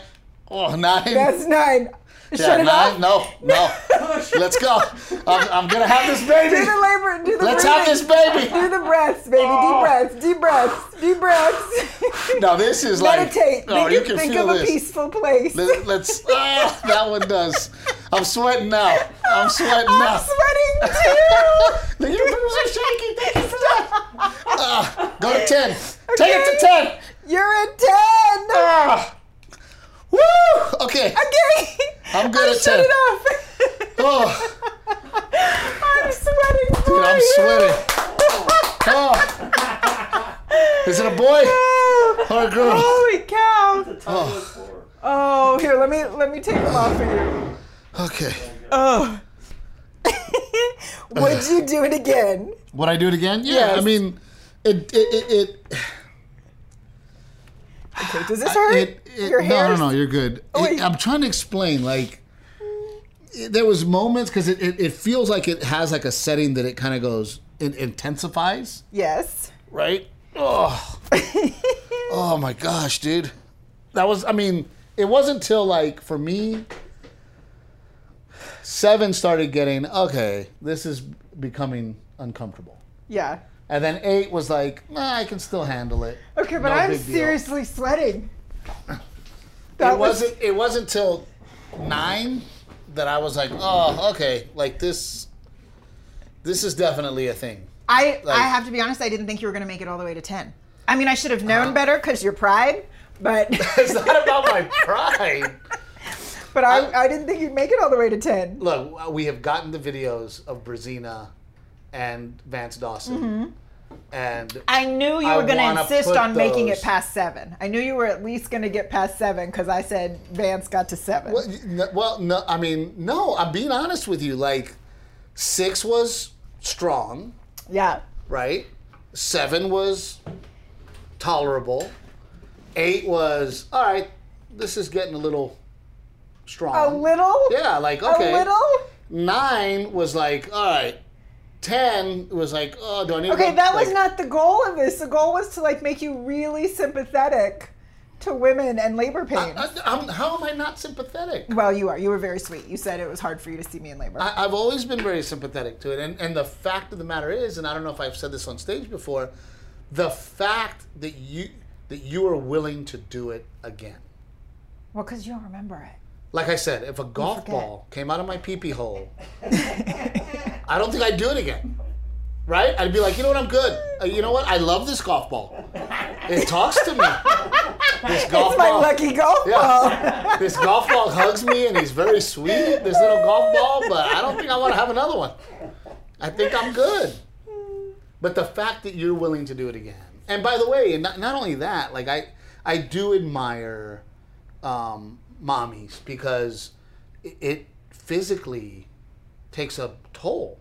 [SPEAKER 1] Oh, nine.
[SPEAKER 2] That's nine.
[SPEAKER 1] Yeah,
[SPEAKER 2] Shut it
[SPEAKER 1] nine. No, no. Let's go. I'm, I'm gonna have this
[SPEAKER 2] Do
[SPEAKER 1] baby.
[SPEAKER 2] the labor. Do the
[SPEAKER 1] Let's
[SPEAKER 2] breathing.
[SPEAKER 1] have this baby.
[SPEAKER 2] Do the breaths, baby.
[SPEAKER 1] Oh.
[SPEAKER 2] Deep breaths. Deep breaths. Deep breaths.
[SPEAKER 1] No, this is like.
[SPEAKER 2] Meditate.
[SPEAKER 1] Oh,
[SPEAKER 2] think
[SPEAKER 1] you can
[SPEAKER 2] think
[SPEAKER 1] feel
[SPEAKER 2] of
[SPEAKER 1] this.
[SPEAKER 2] a peaceful place.
[SPEAKER 1] Let, us Ah, that one does. I'm sweating now. I'm sweating now.
[SPEAKER 2] I'm
[SPEAKER 1] now.
[SPEAKER 2] sweating too.
[SPEAKER 1] The universe are shaking. Thank you for that. Ah, go to ten. Take it to ten.
[SPEAKER 2] You're at ten.
[SPEAKER 1] Ah. Woo! Okay.
[SPEAKER 2] Okay.
[SPEAKER 1] I'm good
[SPEAKER 2] I
[SPEAKER 1] at
[SPEAKER 2] shut
[SPEAKER 1] 10.
[SPEAKER 2] it off.
[SPEAKER 1] Oh,
[SPEAKER 2] I'm sweating
[SPEAKER 1] dude, I'm sweating. Oh. Is it a boy oh. or a girl?
[SPEAKER 2] Holy cow!
[SPEAKER 1] Oh,
[SPEAKER 2] Oh, here, let me let me take them off for you.
[SPEAKER 1] okay.
[SPEAKER 2] Oh. Would you do it again?
[SPEAKER 1] Would I do it again? Yeah.
[SPEAKER 2] Yes.
[SPEAKER 1] I mean, it it it. it
[SPEAKER 2] Okay, does this hurt?
[SPEAKER 1] It, it,
[SPEAKER 2] Your
[SPEAKER 1] no,
[SPEAKER 2] hair?
[SPEAKER 1] no, no, no, you're good.
[SPEAKER 2] Oh,
[SPEAKER 1] It- I'm trying to explain, like, there was moments because it, it, it feels like it has like a setting that it kind of goes, it intensifies,
[SPEAKER 2] Yes.
[SPEAKER 1] right? Oh, oh my gosh, dude, that was. I mean, it wasn't till like for me, seven started getting okay. This is becoming uncomfortable,
[SPEAKER 2] Yeah.
[SPEAKER 1] And then eight was like, nah, I can still handle it.
[SPEAKER 2] Okay, but
[SPEAKER 1] No
[SPEAKER 2] I'm
[SPEAKER 1] big deal.
[SPEAKER 2] seriously sweating. That
[SPEAKER 1] it
[SPEAKER 2] was-
[SPEAKER 1] wasn't. It wasn't till nine that I was like, oh, okay, like this. This is definitely a thing.
[SPEAKER 2] I
[SPEAKER 1] Like-
[SPEAKER 2] I have to be honest. I didn't think you were going to make it all the way to ten. I mean, I should have known
[SPEAKER 1] Uh-huh.
[SPEAKER 2] better because your pride, but
[SPEAKER 1] It's not about my pride.
[SPEAKER 2] but I, I didn't think you'd make it all the way to ten.
[SPEAKER 1] Look, we have gotten the videos of Brazina and Vance Dawson, mm-hmm. and
[SPEAKER 2] I knew you
[SPEAKER 1] I
[SPEAKER 2] were going to insist on making it past seven. I knew you were at least going to get past seven because I said Vance got to seven.
[SPEAKER 1] Well, n- well, no, I mean, no. I'm being honest with you. Like, six was strong,
[SPEAKER 2] Yeah.
[SPEAKER 1] right? Seven was tolerable. Eight was all right. This is getting a little strong.
[SPEAKER 2] A little.
[SPEAKER 1] Yeah, like okay.
[SPEAKER 2] A little.
[SPEAKER 1] Nine was like all right. Ten was like oh, do I need?
[SPEAKER 2] Okay, that was not the goal of this. The goal was to like make you really sympathetic to women and labor pains.
[SPEAKER 1] I, I'm, how am I not sympathetic?
[SPEAKER 2] well, you are. You were very sweet. You said it was hard for you to see me in labor.
[SPEAKER 1] I, I've always been very sympathetic to it, and and the fact of the matter is, and I don't know if I've said this on stage before, the fact that you that you are willing to do it again.
[SPEAKER 2] well, because you don't remember it.
[SPEAKER 1] Like I said, if a golf ball came out of my pee pee hole, I don't think I'd do it again. Right? I'd be like, you know what? I'm good. Uh, you know what? I love this golf ball. It talks to me. This golf
[SPEAKER 2] It's my
[SPEAKER 1] ball.
[SPEAKER 2] lucky golf ball.
[SPEAKER 1] Yeah. this golf ball hugs me and he's very sweet, this little golf ball, but I don't think I want to have another one. I think I'm good. But the fact that you're willing to do it again. And by the way, and not, not only that, like I I do admire um, mommies because it, it physically takes a toll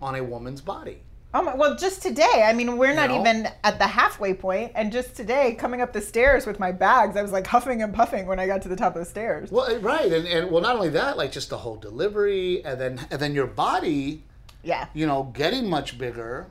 [SPEAKER 1] on a woman's body.
[SPEAKER 2] Oh my, well, just today. I mean, we're not
[SPEAKER 1] know?
[SPEAKER 2] even at the halfway point, and just today, coming up the stairs with my bags, I was like huffing and puffing when I got to the top of the stairs.
[SPEAKER 1] Well, eh, right, and, and well, not only that, like just the whole delivery, and then and then your body
[SPEAKER 2] Yeah.
[SPEAKER 1] you know, getting much bigger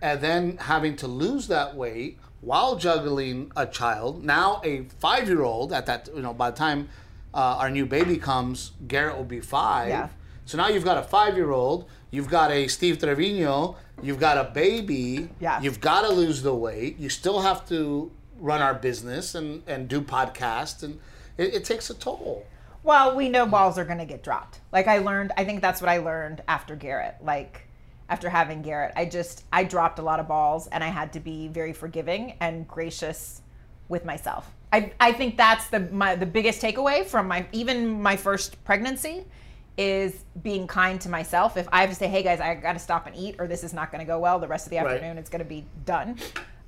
[SPEAKER 1] and then having to lose that weight while juggling a child. Now a five year old at that, you know, by the time uh, our new baby comes, Garrett will be five.
[SPEAKER 2] Yeah.
[SPEAKER 1] So now you've got a five year old, you've got a Steve Trevino, you've got a baby,
[SPEAKER 2] Yeah.
[SPEAKER 1] you've got to lose the weight, you still have to run our business and, and do podcasts, and it, it takes a toll.
[SPEAKER 2] Well, we know balls are going to get dropped. Like I learned, I think that's what I learned after Garrett. Like after having Garrett, I just I dropped a lot of balls and I had to be very forgiving and gracious with myself. I I think that's the my the biggest takeaway from my even my first pregnancy is being kind to myself. If I have to say, "Hey guys, I got to stop and eat or this is not going to go well the rest of the
[SPEAKER 1] Right.
[SPEAKER 2] afternoon, it's going to be done."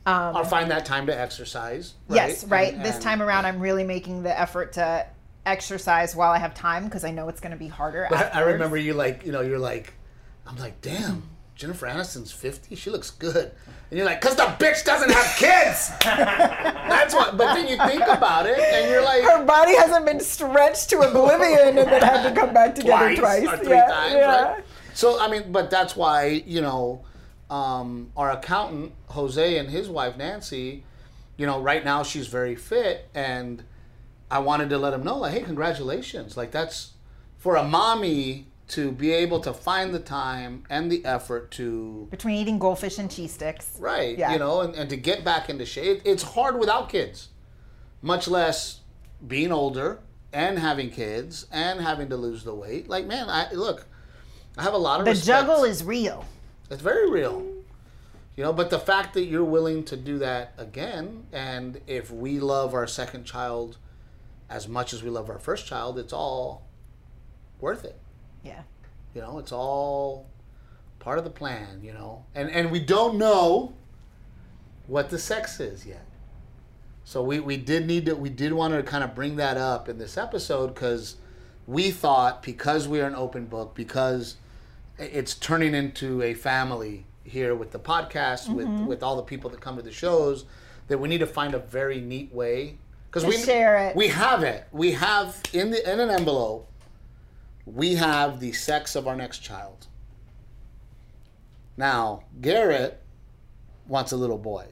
[SPEAKER 2] Um,
[SPEAKER 1] Or find that time to exercise. Right?
[SPEAKER 2] Yes, right.
[SPEAKER 1] And-
[SPEAKER 2] this
[SPEAKER 1] and-
[SPEAKER 2] time around, I'm really making the effort to exercise while I have time because I know it's going to be harder.
[SPEAKER 1] I- I remember you like, you know, you're like, I'm like, damn, Jennifer Aniston's 50. She looks good. And you're like, cause the bitch doesn't have kids. That's what. But then you think about it, and you're like,
[SPEAKER 2] her body hasn't been stretched to oblivion and then had to come back together twice.
[SPEAKER 1] or three
[SPEAKER 2] yeah,
[SPEAKER 1] times,
[SPEAKER 2] yeah.
[SPEAKER 1] right? So I mean, but that's why you know, um, our accountant Jose and his wife Nancy, you know, right now she's very fit, and I wanted to let him know, like, hey, congratulations! Like that's for a mommy to be able to find the time and the effort to
[SPEAKER 2] Between eating goldfish and cheese sticks.
[SPEAKER 1] right
[SPEAKER 2] Yeah.
[SPEAKER 1] you know and, and to get back into shape it's hard without kids much less being older and having kids and having to lose the weight like man i look i have a lot of
[SPEAKER 2] The
[SPEAKER 1] respect.
[SPEAKER 2] juggle is real.
[SPEAKER 1] it's very real you know but the fact that you're willing to do that again and if we love our second child as much as we love our first child it's all worth it
[SPEAKER 2] Yeah.
[SPEAKER 1] you know, it's all part of the plan, you know. And and we don't know what the sex is yet. So we, we did need to we did want to kind of bring that up in this episode because we thought because we are an open book, because it's turning into a family here with the podcast, with mm-hmm. with all the people that come to the shows, that we need to find a very neat way because we
[SPEAKER 2] share it.
[SPEAKER 1] We have it. We have in the in an envelope we have the sex of our next child. Now, Garrett wants a little boy.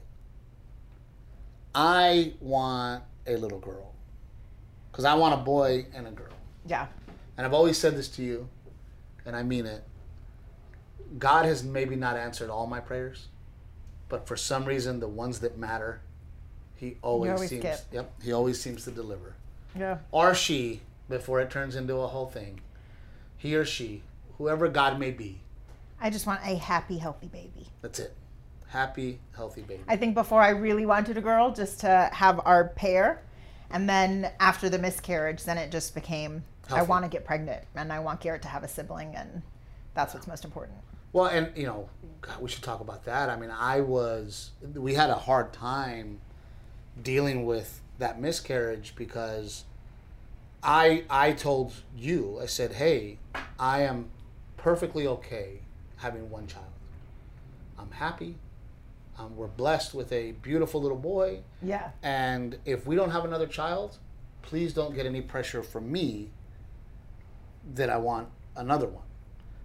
[SPEAKER 1] I want a little girl. Because I want a boy and a girl.
[SPEAKER 2] Yeah.
[SPEAKER 1] And I've always said this to you, and I mean it. God has maybe not answered all my prayers, but for some reason, the ones that matter, He always,
[SPEAKER 2] always
[SPEAKER 1] seems.
[SPEAKER 2] get.
[SPEAKER 1] Yep, He always seems to deliver.
[SPEAKER 2] Yeah.
[SPEAKER 1] or she, before it turns into a whole thing, he or she, whoever God may be,
[SPEAKER 2] I just want a happy, healthy baby.
[SPEAKER 1] that's it. Happy, healthy baby.
[SPEAKER 2] I think before I really wanted a girl, just to have our pair, and then after the miscarriage, then it just became I want to get pregnant and I want Garrett to have a sibling, and that's what's most important.
[SPEAKER 1] Well, and you know, God, we should talk about that. I mean, I was, we had a hard time dealing with that miscarriage because I, I told you, I said, hey, I am perfectly okay having one child. I'm happy. Um, we're blessed with a beautiful little boy.
[SPEAKER 2] Yeah.
[SPEAKER 1] And if we don't have another child, please don't get any pressure from me that I want another one.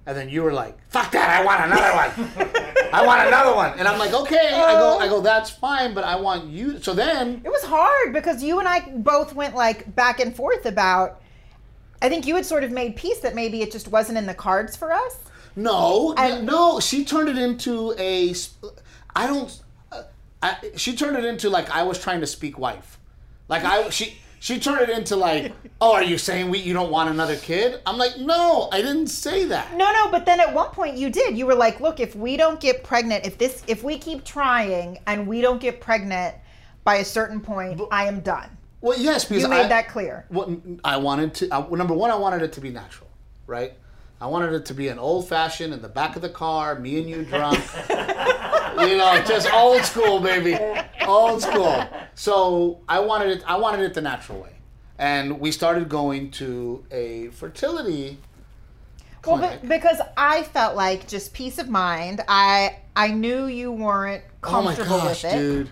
[SPEAKER 1] And then you were like, "Fuck that! I want another one. I want another one." And I'm like, "Okay." I go, "I go. That's fine, but I want you." So then,
[SPEAKER 2] It was hard because you and I both went like back and forth about. I think you had sort of made peace that maybe it just wasn't in the cards for us.
[SPEAKER 1] no,
[SPEAKER 2] And-
[SPEAKER 1] no, she turned it into a. sp- I don't. uh, I, she turned it into like I was trying to speak wife, like I she. She turned it into like, oh, are you saying we you don't want another kid? I'm like, no, I didn't say that.
[SPEAKER 2] No, no, but then at one point you did. You were like, "Look, if we don't get pregnant, if this if we keep trying and we don't get pregnant by a certain point, I am done."
[SPEAKER 1] Well, yes, because
[SPEAKER 2] You made
[SPEAKER 1] I,
[SPEAKER 2] that clear.
[SPEAKER 1] Well, I wanted to. I, number one, I wanted it to be natural, right? I wanted it to be an old fashioned in the back of the car, me and you drunk. you know, just old school, baby, old school. So I wanted it. I wanted it the natural way, and we started going to a fertility.
[SPEAKER 2] Well,
[SPEAKER 1] clinic.
[SPEAKER 2] but, because I felt like just peace of mind. I I knew you weren't comfortable with it.
[SPEAKER 1] oh my gosh,
[SPEAKER 2] with it.
[SPEAKER 1] dude!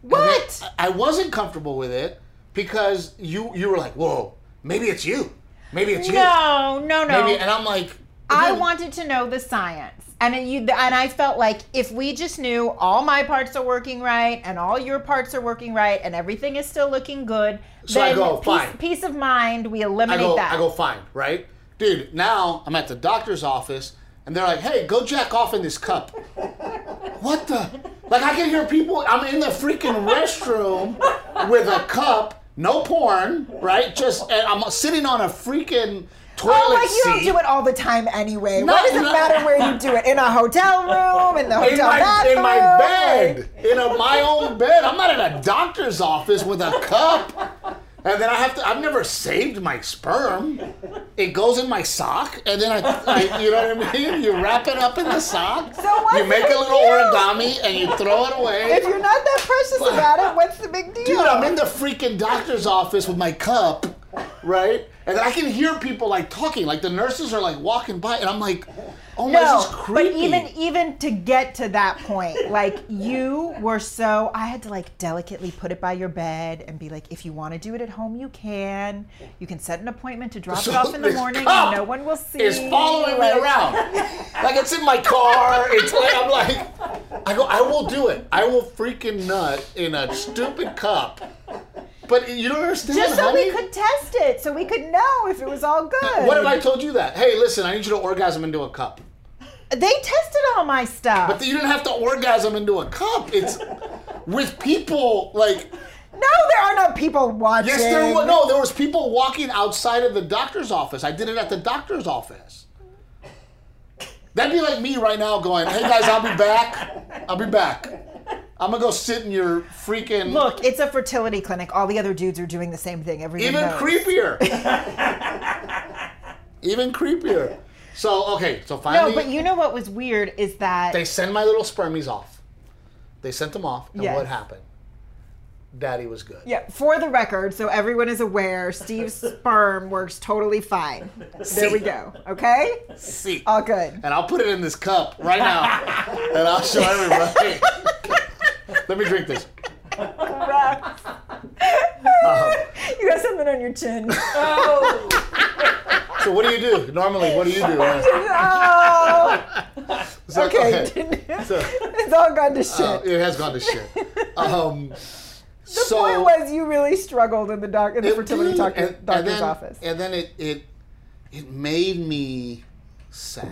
[SPEAKER 2] What?
[SPEAKER 1] I wasn't comfortable with it because you you were like, whoa, maybe it's you, maybe it's you,
[SPEAKER 2] No, no, no.
[SPEAKER 1] maybe, and I'm like,
[SPEAKER 2] I wanted to know the science, and you and I felt like if we just knew all my parts are working right and all your parts are working right and everything is still looking good,
[SPEAKER 1] So I
[SPEAKER 2] then
[SPEAKER 1] go,
[SPEAKER 2] peace,
[SPEAKER 1] fine.
[SPEAKER 2] peace of mind, we
[SPEAKER 1] I
[SPEAKER 2] eliminate
[SPEAKER 1] go,
[SPEAKER 2] that.
[SPEAKER 1] I go, fine, right? Dude, now I'm at the doctor's office and they're like, hey, go jack off in this cup. what the? Like, I can hear people, I'm in the freaking restroom with a cup, no porn, right? Just, and I'm sitting on a freaking toilet
[SPEAKER 2] Oh, like you
[SPEAKER 1] seat.
[SPEAKER 2] don't do it all the time anyway.
[SPEAKER 1] No,
[SPEAKER 2] Why does it
[SPEAKER 1] no.
[SPEAKER 2] matter where you do it? In a hotel room, in the
[SPEAKER 1] in
[SPEAKER 2] hotel
[SPEAKER 1] my,
[SPEAKER 2] bathroom,
[SPEAKER 1] in my bed, in a, my own bed. I'm not in a doctor's office with a cup. And then I have to, I've never saved my sperm. It goes in my sock, and then I, I you know what I mean? You wrap it up in the sock,
[SPEAKER 2] So what's
[SPEAKER 1] you make a little origami, and you throw it away.
[SPEAKER 2] If you're not that precious about it, what's the big deal?
[SPEAKER 1] Dude, I'm in the freaking doctor's office with my cup, right? And I can hear people like talking, like the nurses are like walking by, and I'm like, oh my,
[SPEAKER 2] no,
[SPEAKER 1] this is
[SPEAKER 2] but even even to get to that point, like you were so I had to like delicately put it by your bed and be like, if you want to do it at home, you can. You can set an appointment to drop
[SPEAKER 1] So
[SPEAKER 2] it off in the morning, and no one will see.
[SPEAKER 1] is following me
[SPEAKER 2] like-
[SPEAKER 1] around. Like it's in my car. It's like I'm like, I go, I will do it. I will freaking nut in a stupid cup. But you don't understand,
[SPEAKER 2] Just so
[SPEAKER 1] honey.
[SPEAKER 2] we could test it, so we could know if it was all good.
[SPEAKER 1] what if I told you that? Hey, listen, I need you to orgasm into a cup.
[SPEAKER 2] They tested all my stuff.
[SPEAKER 1] But you didn't have to orgasm into a cup. It's with people like.
[SPEAKER 2] no, there are no people watching.
[SPEAKER 1] Yes, there was. No, there was people walking outside of the doctor's office. I did it at the doctor's office. That'd be like me right now going, "Hey guys, I'll be back. I'll be back. I'm gonna go sit in your freaking
[SPEAKER 2] Look, it's a fertility clinic. All the other dudes are doing the same thing. Everyone
[SPEAKER 1] even
[SPEAKER 2] knows.
[SPEAKER 1] creepier. even creepier. So okay, so finally.
[SPEAKER 2] No, but you know what was weird is that
[SPEAKER 1] they send my little spermies off. They sent them off, and
[SPEAKER 2] Yes.
[SPEAKER 1] what happened? Daddy was good.
[SPEAKER 2] Yeah, for the record, so everyone is aware, Steve's sperm works totally fine. There we go. Okay?
[SPEAKER 1] See.
[SPEAKER 2] All good.
[SPEAKER 1] and I'll put it in this cup right now, and I'll show everybody. Let me drink this.
[SPEAKER 2] You got something on your chin.
[SPEAKER 1] So what do you do normally? What do you do?
[SPEAKER 2] oh,
[SPEAKER 1] So-
[SPEAKER 2] okay.
[SPEAKER 1] So,
[SPEAKER 2] it's all gone to shit.
[SPEAKER 1] uh, it has gone to shit. Um,
[SPEAKER 2] the
[SPEAKER 1] so
[SPEAKER 2] point was you really struggled in the doc in the
[SPEAKER 1] it-
[SPEAKER 2] fertility doc-
[SPEAKER 1] and- and
[SPEAKER 2] doctor's
[SPEAKER 1] then-
[SPEAKER 2] office.
[SPEAKER 1] and then it it it made me sad.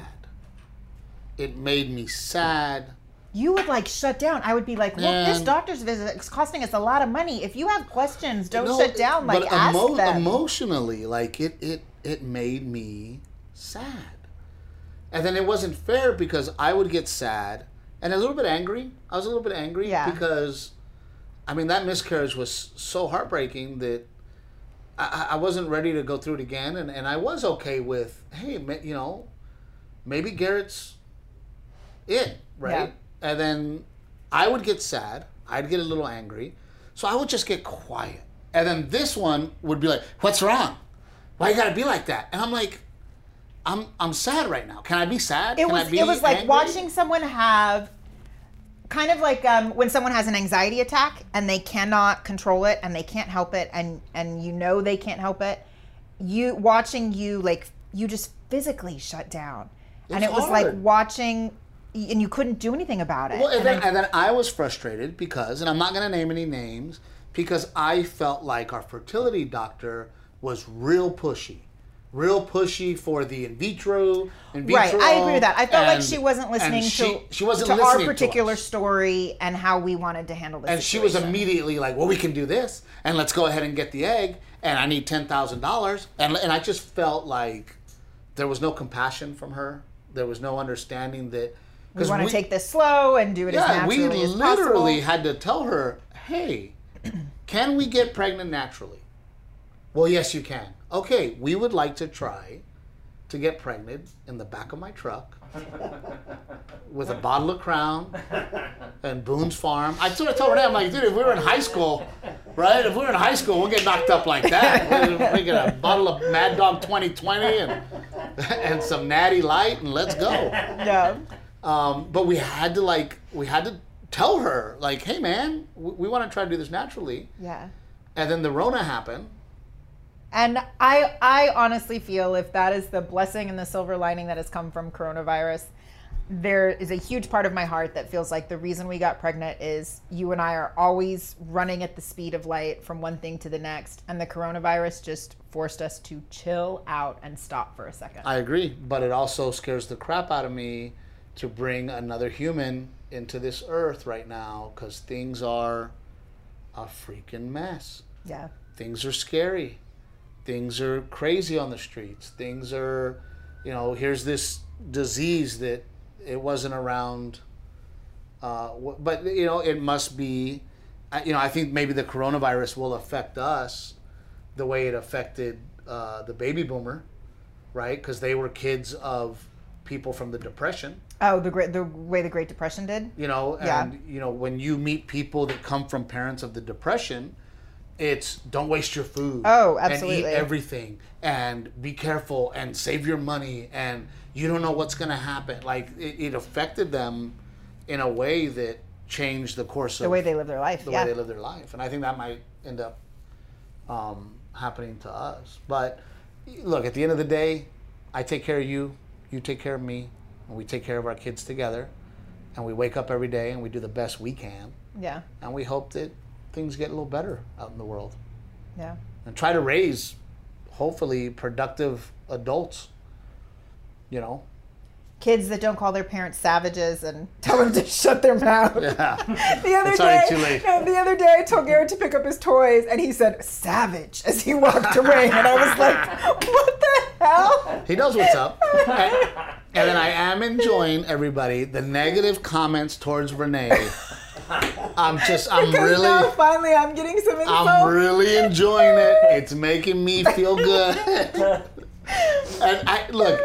[SPEAKER 1] It made me sad
[SPEAKER 2] you would like shut down. I would be like, look, this doctor's visit is costing us a lot of money. If you have questions, don't
[SPEAKER 1] No,
[SPEAKER 2] shut down. Like
[SPEAKER 1] but
[SPEAKER 2] ask
[SPEAKER 1] emo-
[SPEAKER 2] them.
[SPEAKER 1] emotionally, like it, it, it made me sad. And then it wasn't fair because I would get sad and a little bit angry. I was a little bit angry
[SPEAKER 2] Yeah.
[SPEAKER 1] because, I mean, that miscarriage was so heartbreaking that I, I wasn't ready to go through it again. And, and I was okay with, hey, you know, maybe Garrett's it, right? And then I would get sad. I'd get a little angry. So I would just get quiet. And then this one would be like, What's wrong? Why you gotta be like that? And I'm like, I'm I'm sad right now. Can I be sad?
[SPEAKER 2] it
[SPEAKER 1] Can
[SPEAKER 2] was
[SPEAKER 1] I be
[SPEAKER 2] it was like
[SPEAKER 1] angry?"
[SPEAKER 2] watching someone have kind of like um, when someone has an anxiety attack and they cannot control it and they can't help it and and you know they can't help it you watching you like you just physically shut down and
[SPEAKER 1] It's
[SPEAKER 2] it was like watching and you couldn't do anything about it
[SPEAKER 1] Well, and
[SPEAKER 2] And
[SPEAKER 1] then,
[SPEAKER 2] I-
[SPEAKER 1] and then I was frustrated because, and I'm not going to name any names, because I felt like our fertility doctor was real pushy. Real pushy for the in vitro, in vitro.
[SPEAKER 2] Right, I agree with that. I felt like she wasn't listening
[SPEAKER 1] she,
[SPEAKER 2] to,
[SPEAKER 1] she wasn't
[SPEAKER 2] to
[SPEAKER 1] listening
[SPEAKER 2] our particular
[SPEAKER 1] to
[SPEAKER 2] story and how we wanted to handle this.
[SPEAKER 1] And she was immediately like, "Well, we can do this, and let's go ahead and get the egg, and I need ten thousand dollars." And and I just felt like there was no compassion from her. There was no understanding that
[SPEAKER 2] We want to take this slow and do it as
[SPEAKER 1] yeah, we
[SPEAKER 2] naturally as
[SPEAKER 1] literally had to tell her, "Hey, can we get pregnant naturally?" Well, yes, you can. Okay, we would like to try to get pregnant in the back of my truck with a bottle of Crown and Boone's Farm. I sort of told her, I'm like, dude, if we were in high school, right? If we were in high school, we'll get knocked up like that. We'll we get a bottle of Mad Dog 2020 and and some Natty Light, and let's go.
[SPEAKER 2] Yeah.
[SPEAKER 1] Um, but we had to like, we had to tell her, like, hey, man, we, we want to try to do this naturally.
[SPEAKER 2] Yeah.
[SPEAKER 1] And then the Rona happened.
[SPEAKER 2] And I I honestly feel if that is the blessing and the silver lining that has come from coronavirus, there is a huge part of my heart that feels like the reason we got pregnant is you and I are always running at the speed of light from one thing to the next and the coronavirus just forced us to chill out and stop for a second.
[SPEAKER 1] I agree, but it also scares the crap out of me to bring another human into this earth right now because things are a freaking mess.
[SPEAKER 2] yeah.
[SPEAKER 1] Things are scary. Things are crazy on the streets. Things are, you know, here's this disease that it wasn't around. Uh, but you know, it must be. You know, I think maybe the coronavirus will affect us the way it affected uh, the baby boomer, right? Because they were kids of people from the depression
[SPEAKER 2] Oh, the great the way the Great Depression did?
[SPEAKER 1] you know
[SPEAKER 2] Yeah.
[SPEAKER 1] and you know when you meet people that come from parents of the depression it's don't waste your food
[SPEAKER 2] Oh,
[SPEAKER 1] and
[SPEAKER 2] absolutely.
[SPEAKER 1] eat everything and be careful and save your money and you don't know what's going to happen like it, it affected them in a way that changed the course of
[SPEAKER 2] The way they live their life.
[SPEAKER 1] the
[SPEAKER 2] yeah.
[SPEAKER 1] way they live their life and i think that might end up um, happening to us but look at the end of the day i take care of you you take care of me and we take care of our kids together and we wake up every day and we do the best we can
[SPEAKER 2] yeah.
[SPEAKER 1] and we hope that things get a little better out in the world
[SPEAKER 2] Yeah.
[SPEAKER 1] and try to raise hopefully productive adults you know
[SPEAKER 2] Kids that don't call their parents savages and tell them to shut their mouth.
[SPEAKER 1] yeah
[SPEAKER 2] The other
[SPEAKER 1] It's
[SPEAKER 2] day,
[SPEAKER 1] too late.
[SPEAKER 2] no, the other day I told Garrett to pick up his toys, and he said "savage" as he walked away, and I was like, "What the hell?"
[SPEAKER 1] He knows what's up. And, and then I am enjoying everybody the negative comments towards Renee. I'm just I'm
[SPEAKER 2] Because
[SPEAKER 1] really
[SPEAKER 2] now finally I'm getting some insult.
[SPEAKER 1] I'm really enjoying it. It's making me feel good. and I look,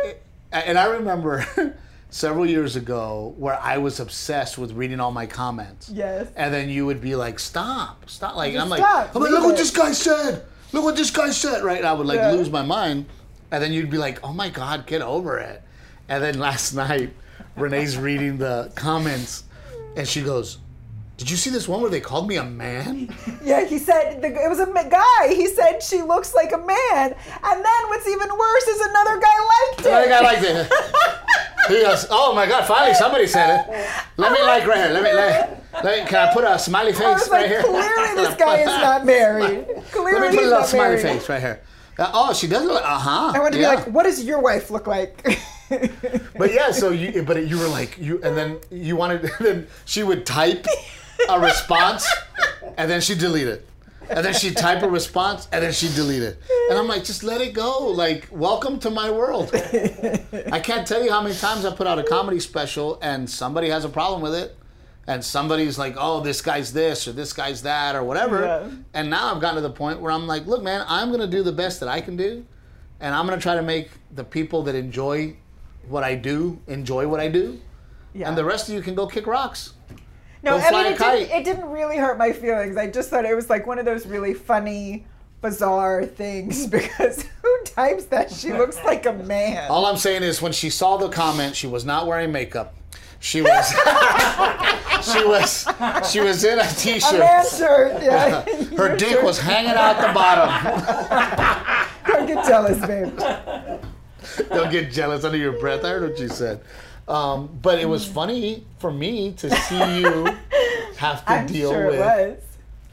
[SPEAKER 1] and I remember several years ago where I was obsessed with reading all my comments.
[SPEAKER 2] Yes.
[SPEAKER 1] And then you would be like, "Stop, stop!" Like I'm like,
[SPEAKER 2] stop,
[SPEAKER 1] I'm like, look what this guy said. Look what this guy said. Right? And I would like
[SPEAKER 2] Yeah.
[SPEAKER 1] lose my mind, and then you'd be like, "Oh my God, get over it." And then last night, Renee's reading the comments, and she goes. Did you see this one where they called me a man?
[SPEAKER 2] Yeah, he said the, it was a guy. He said she looks like a man, and then what's even worse is another guy liked it.
[SPEAKER 1] I got like this. He goes, "Oh my God! Finally, somebody said it. Let me like right here. Let me. Let, let me can I put a smiley face
[SPEAKER 2] I was
[SPEAKER 1] right
[SPEAKER 2] like,
[SPEAKER 1] here?
[SPEAKER 2] clearly this guy is not married. Clearly
[SPEAKER 1] Let me put
[SPEAKER 2] he's
[SPEAKER 1] a little smiley
[SPEAKER 2] married.
[SPEAKER 1] face right here. Uh, oh, she does look. Uh huh.
[SPEAKER 2] I want to be like, what does your wife look like?
[SPEAKER 1] but yeah, so you but you were like you and then you wanted then she would type a response and then she delete it. And then she'd type a response and then she'd delete it. And I'm like, just let it go. Like, welcome to my world. I can't tell you how many times I put out a comedy special and somebody has a problem with it. And somebody's like, oh, this guy's this or this guy's that or whatever.
[SPEAKER 2] Yeah.
[SPEAKER 1] And now I've gotten to the point where I'm like, look, man, I'm going to do the best that I can do. And I'm going to try to make the people that enjoy what I do enjoy what I do.
[SPEAKER 2] Yeah.
[SPEAKER 1] And the rest of you can go kick rocks.
[SPEAKER 2] No, I mean, it didn't, it didn't really hurt my feelings. I just thought it was like one of those really funny, bizarre things because who types that? She looks like a man.
[SPEAKER 1] All I'm saying is when she saw the comment, she was not wearing makeup. She was she was she was in a
[SPEAKER 2] a man
[SPEAKER 1] t-shirt.
[SPEAKER 2] shirt, yeah.
[SPEAKER 1] Her dick
[SPEAKER 2] shirt.
[SPEAKER 1] was hanging out the bottom.
[SPEAKER 2] Don't get jealous, babe.
[SPEAKER 1] Don't get jealous under your breath. I heard what you said. Um, but it was funny for me to see you have to
[SPEAKER 2] I'm
[SPEAKER 1] deal
[SPEAKER 2] sure
[SPEAKER 1] with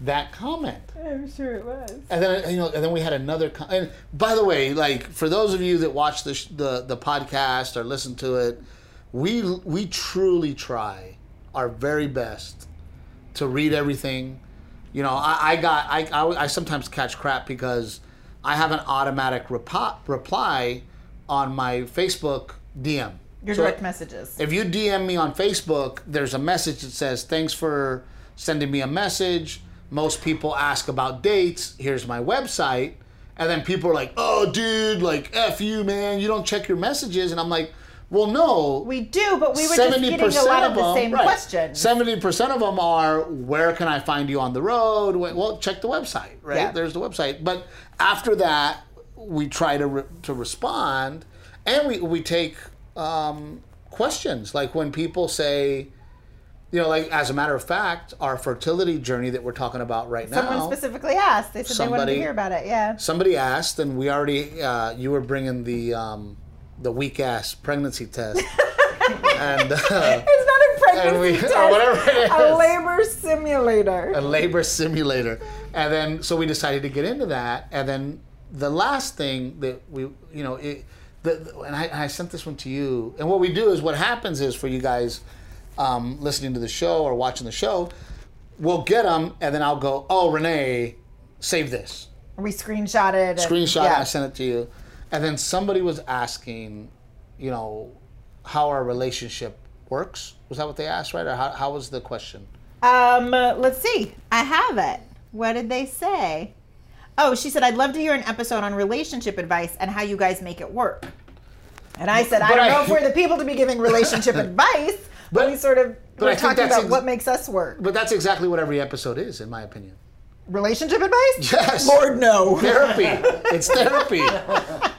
[SPEAKER 1] that comment.
[SPEAKER 2] I'm sure it was.
[SPEAKER 1] And then you know, and then we had another. co- And by the way, like for those of you that watch the sh- the the podcast or listen to it, we we truly try our very best to read everything. You know, I, I got I, I I sometimes catch crap because I have an automatic repo- reply on my Facebook DM.
[SPEAKER 2] Your
[SPEAKER 1] So-
[SPEAKER 2] direct messages.
[SPEAKER 1] if you DM me on Facebook, there's a message that says, Thanks for sending me a message. Most people ask about dates. Here's my website. And then people are like, Oh, dude, like, F you, man. You don't check your messages. And I'm like, Well, no.
[SPEAKER 2] we do, but we were just getting a lot of the same questions.
[SPEAKER 1] Seventy percent of them are, "Where can I find you on the road?" Well, well, check the website, right?
[SPEAKER 2] Yeah.
[SPEAKER 1] There's the website. But after that, we try to re- to respond, and we we take um, questions like when people say, you know, like as a matter of fact, our fertility journey that we're talking about right
[SPEAKER 2] Someone
[SPEAKER 1] now.
[SPEAKER 2] Someone specifically asked. They said they wanted to hear about it. Yeah.
[SPEAKER 1] Somebody asked, and we already uh, you were bringing the um, the weak ass pregnancy test, and. Uh,
[SPEAKER 2] It's not a pregnancy
[SPEAKER 1] we-
[SPEAKER 2] test.
[SPEAKER 1] or whatever it
[SPEAKER 2] A labor simulator.
[SPEAKER 1] a labor simulator. And then so we decided to get into that. And then the last thing that we, you know, it, the, the- and I, I sent this one to you. And what we do is what happens is for you guys um, listening to the show or watching the show, we'll get them and then I'll go, oh, Renee, save this.
[SPEAKER 2] we screenshot it. and-
[SPEAKER 1] Screenshot,
[SPEAKER 2] yeah.
[SPEAKER 1] I sent it to you. And then somebody was asking, you know, how our relationship works. Was that what they asked, right? Or how, how was the question?
[SPEAKER 2] Um, let's see. I have it. What did they say? Oh, she said, I'd love to hear an episode on relationship advice and how you guys make it work. And I said, I
[SPEAKER 1] But
[SPEAKER 2] don't
[SPEAKER 1] I-
[SPEAKER 2] know if we're the people to be giving relationship advice, but,
[SPEAKER 1] But-
[SPEAKER 2] we sort of we're talking about
[SPEAKER 1] ex-
[SPEAKER 2] what makes us work.
[SPEAKER 1] But that's exactly what every episode is, in my opinion.
[SPEAKER 2] Relationship advice?
[SPEAKER 1] Yes.
[SPEAKER 2] Lord, no.
[SPEAKER 1] Therapy. it's therapy.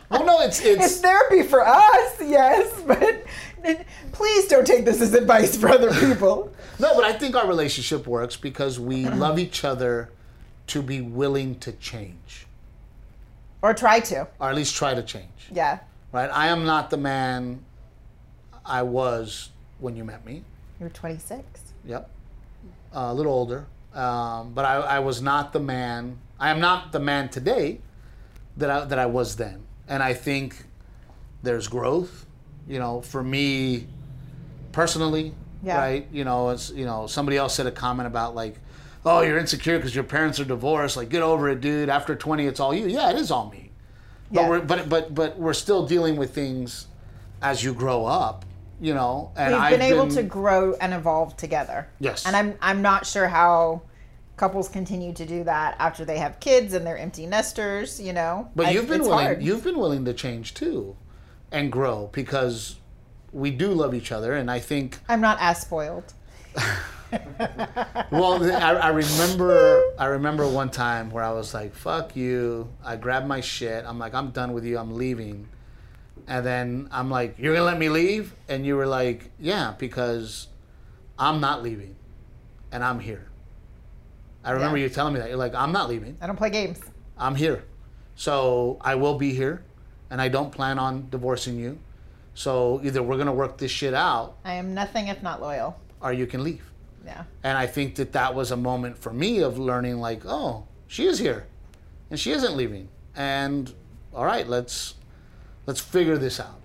[SPEAKER 1] Well, no, it's
[SPEAKER 2] It's
[SPEAKER 1] it's
[SPEAKER 2] therapy for us, yes, but please don't take this as advice for other people.
[SPEAKER 1] no, but I think our relationship works because we love each other to be willing to change,
[SPEAKER 2] Or try to.
[SPEAKER 1] or at least try to change.
[SPEAKER 2] Yeah.
[SPEAKER 1] Right? I am not the man I was when you met me.
[SPEAKER 2] You're 26.
[SPEAKER 1] Yep, uh, a little older, um, but I, I was not the man. I am not the man today that I that I was then, and I think there's growth. You know, for me personally,
[SPEAKER 2] Yeah.
[SPEAKER 1] right? You know, it's you know somebody else said a comment about like, oh, you're insecure because your parents are divorced. Like, get over it, dude. After 20, it's all you. Yeah, it is all me. But
[SPEAKER 2] Yeah.
[SPEAKER 1] we're but but but we're still dealing with things as you grow up. You know, and
[SPEAKER 2] We've
[SPEAKER 1] I've
[SPEAKER 2] been able to grow and evolve together.
[SPEAKER 1] Yes.
[SPEAKER 2] And I'm I'm not sure how couples continue to do that after they have kids and they're empty nesters, you know.
[SPEAKER 1] But
[SPEAKER 2] I-
[SPEAKER 1] you've been willing.
[SPEAKER 2] hard.
[SPEAKER 1] You've been willing to change too, and grow because we do love each other. And I think,
[SPEAKER 2] I'm not as spoiled.
[SPEAKER 1] well, I, I remember, I remember one time where I was like, "Fuck you!" I grabbed my shit. I'm like, "I'm done with you. I'm leaving." And then I'm like, "You're gonna let me leave?" And you were like, "Yeah, because I'm not leaving, and I'm here." I remember
[SPEAKER 2] Yeah.
[SPEAKER 1] you telling me that. You're like, "I'm not leaving."
[SPEAKER 2] I don't play games.
[SPEAKER 1] I'm here. So I will be here and I don't plan on divorcing you. So either we're going to work this shit out
[SPEAKER 2] I am nothing if not loyal.
[SPEAKER 1] or you can leave.
[SPEAKER 2] Yeah.
[SPEAKER 1] And I think that that was a moment for me of learning like, oh, she is here and she isn't leaving. And all right, let's let's figure this out.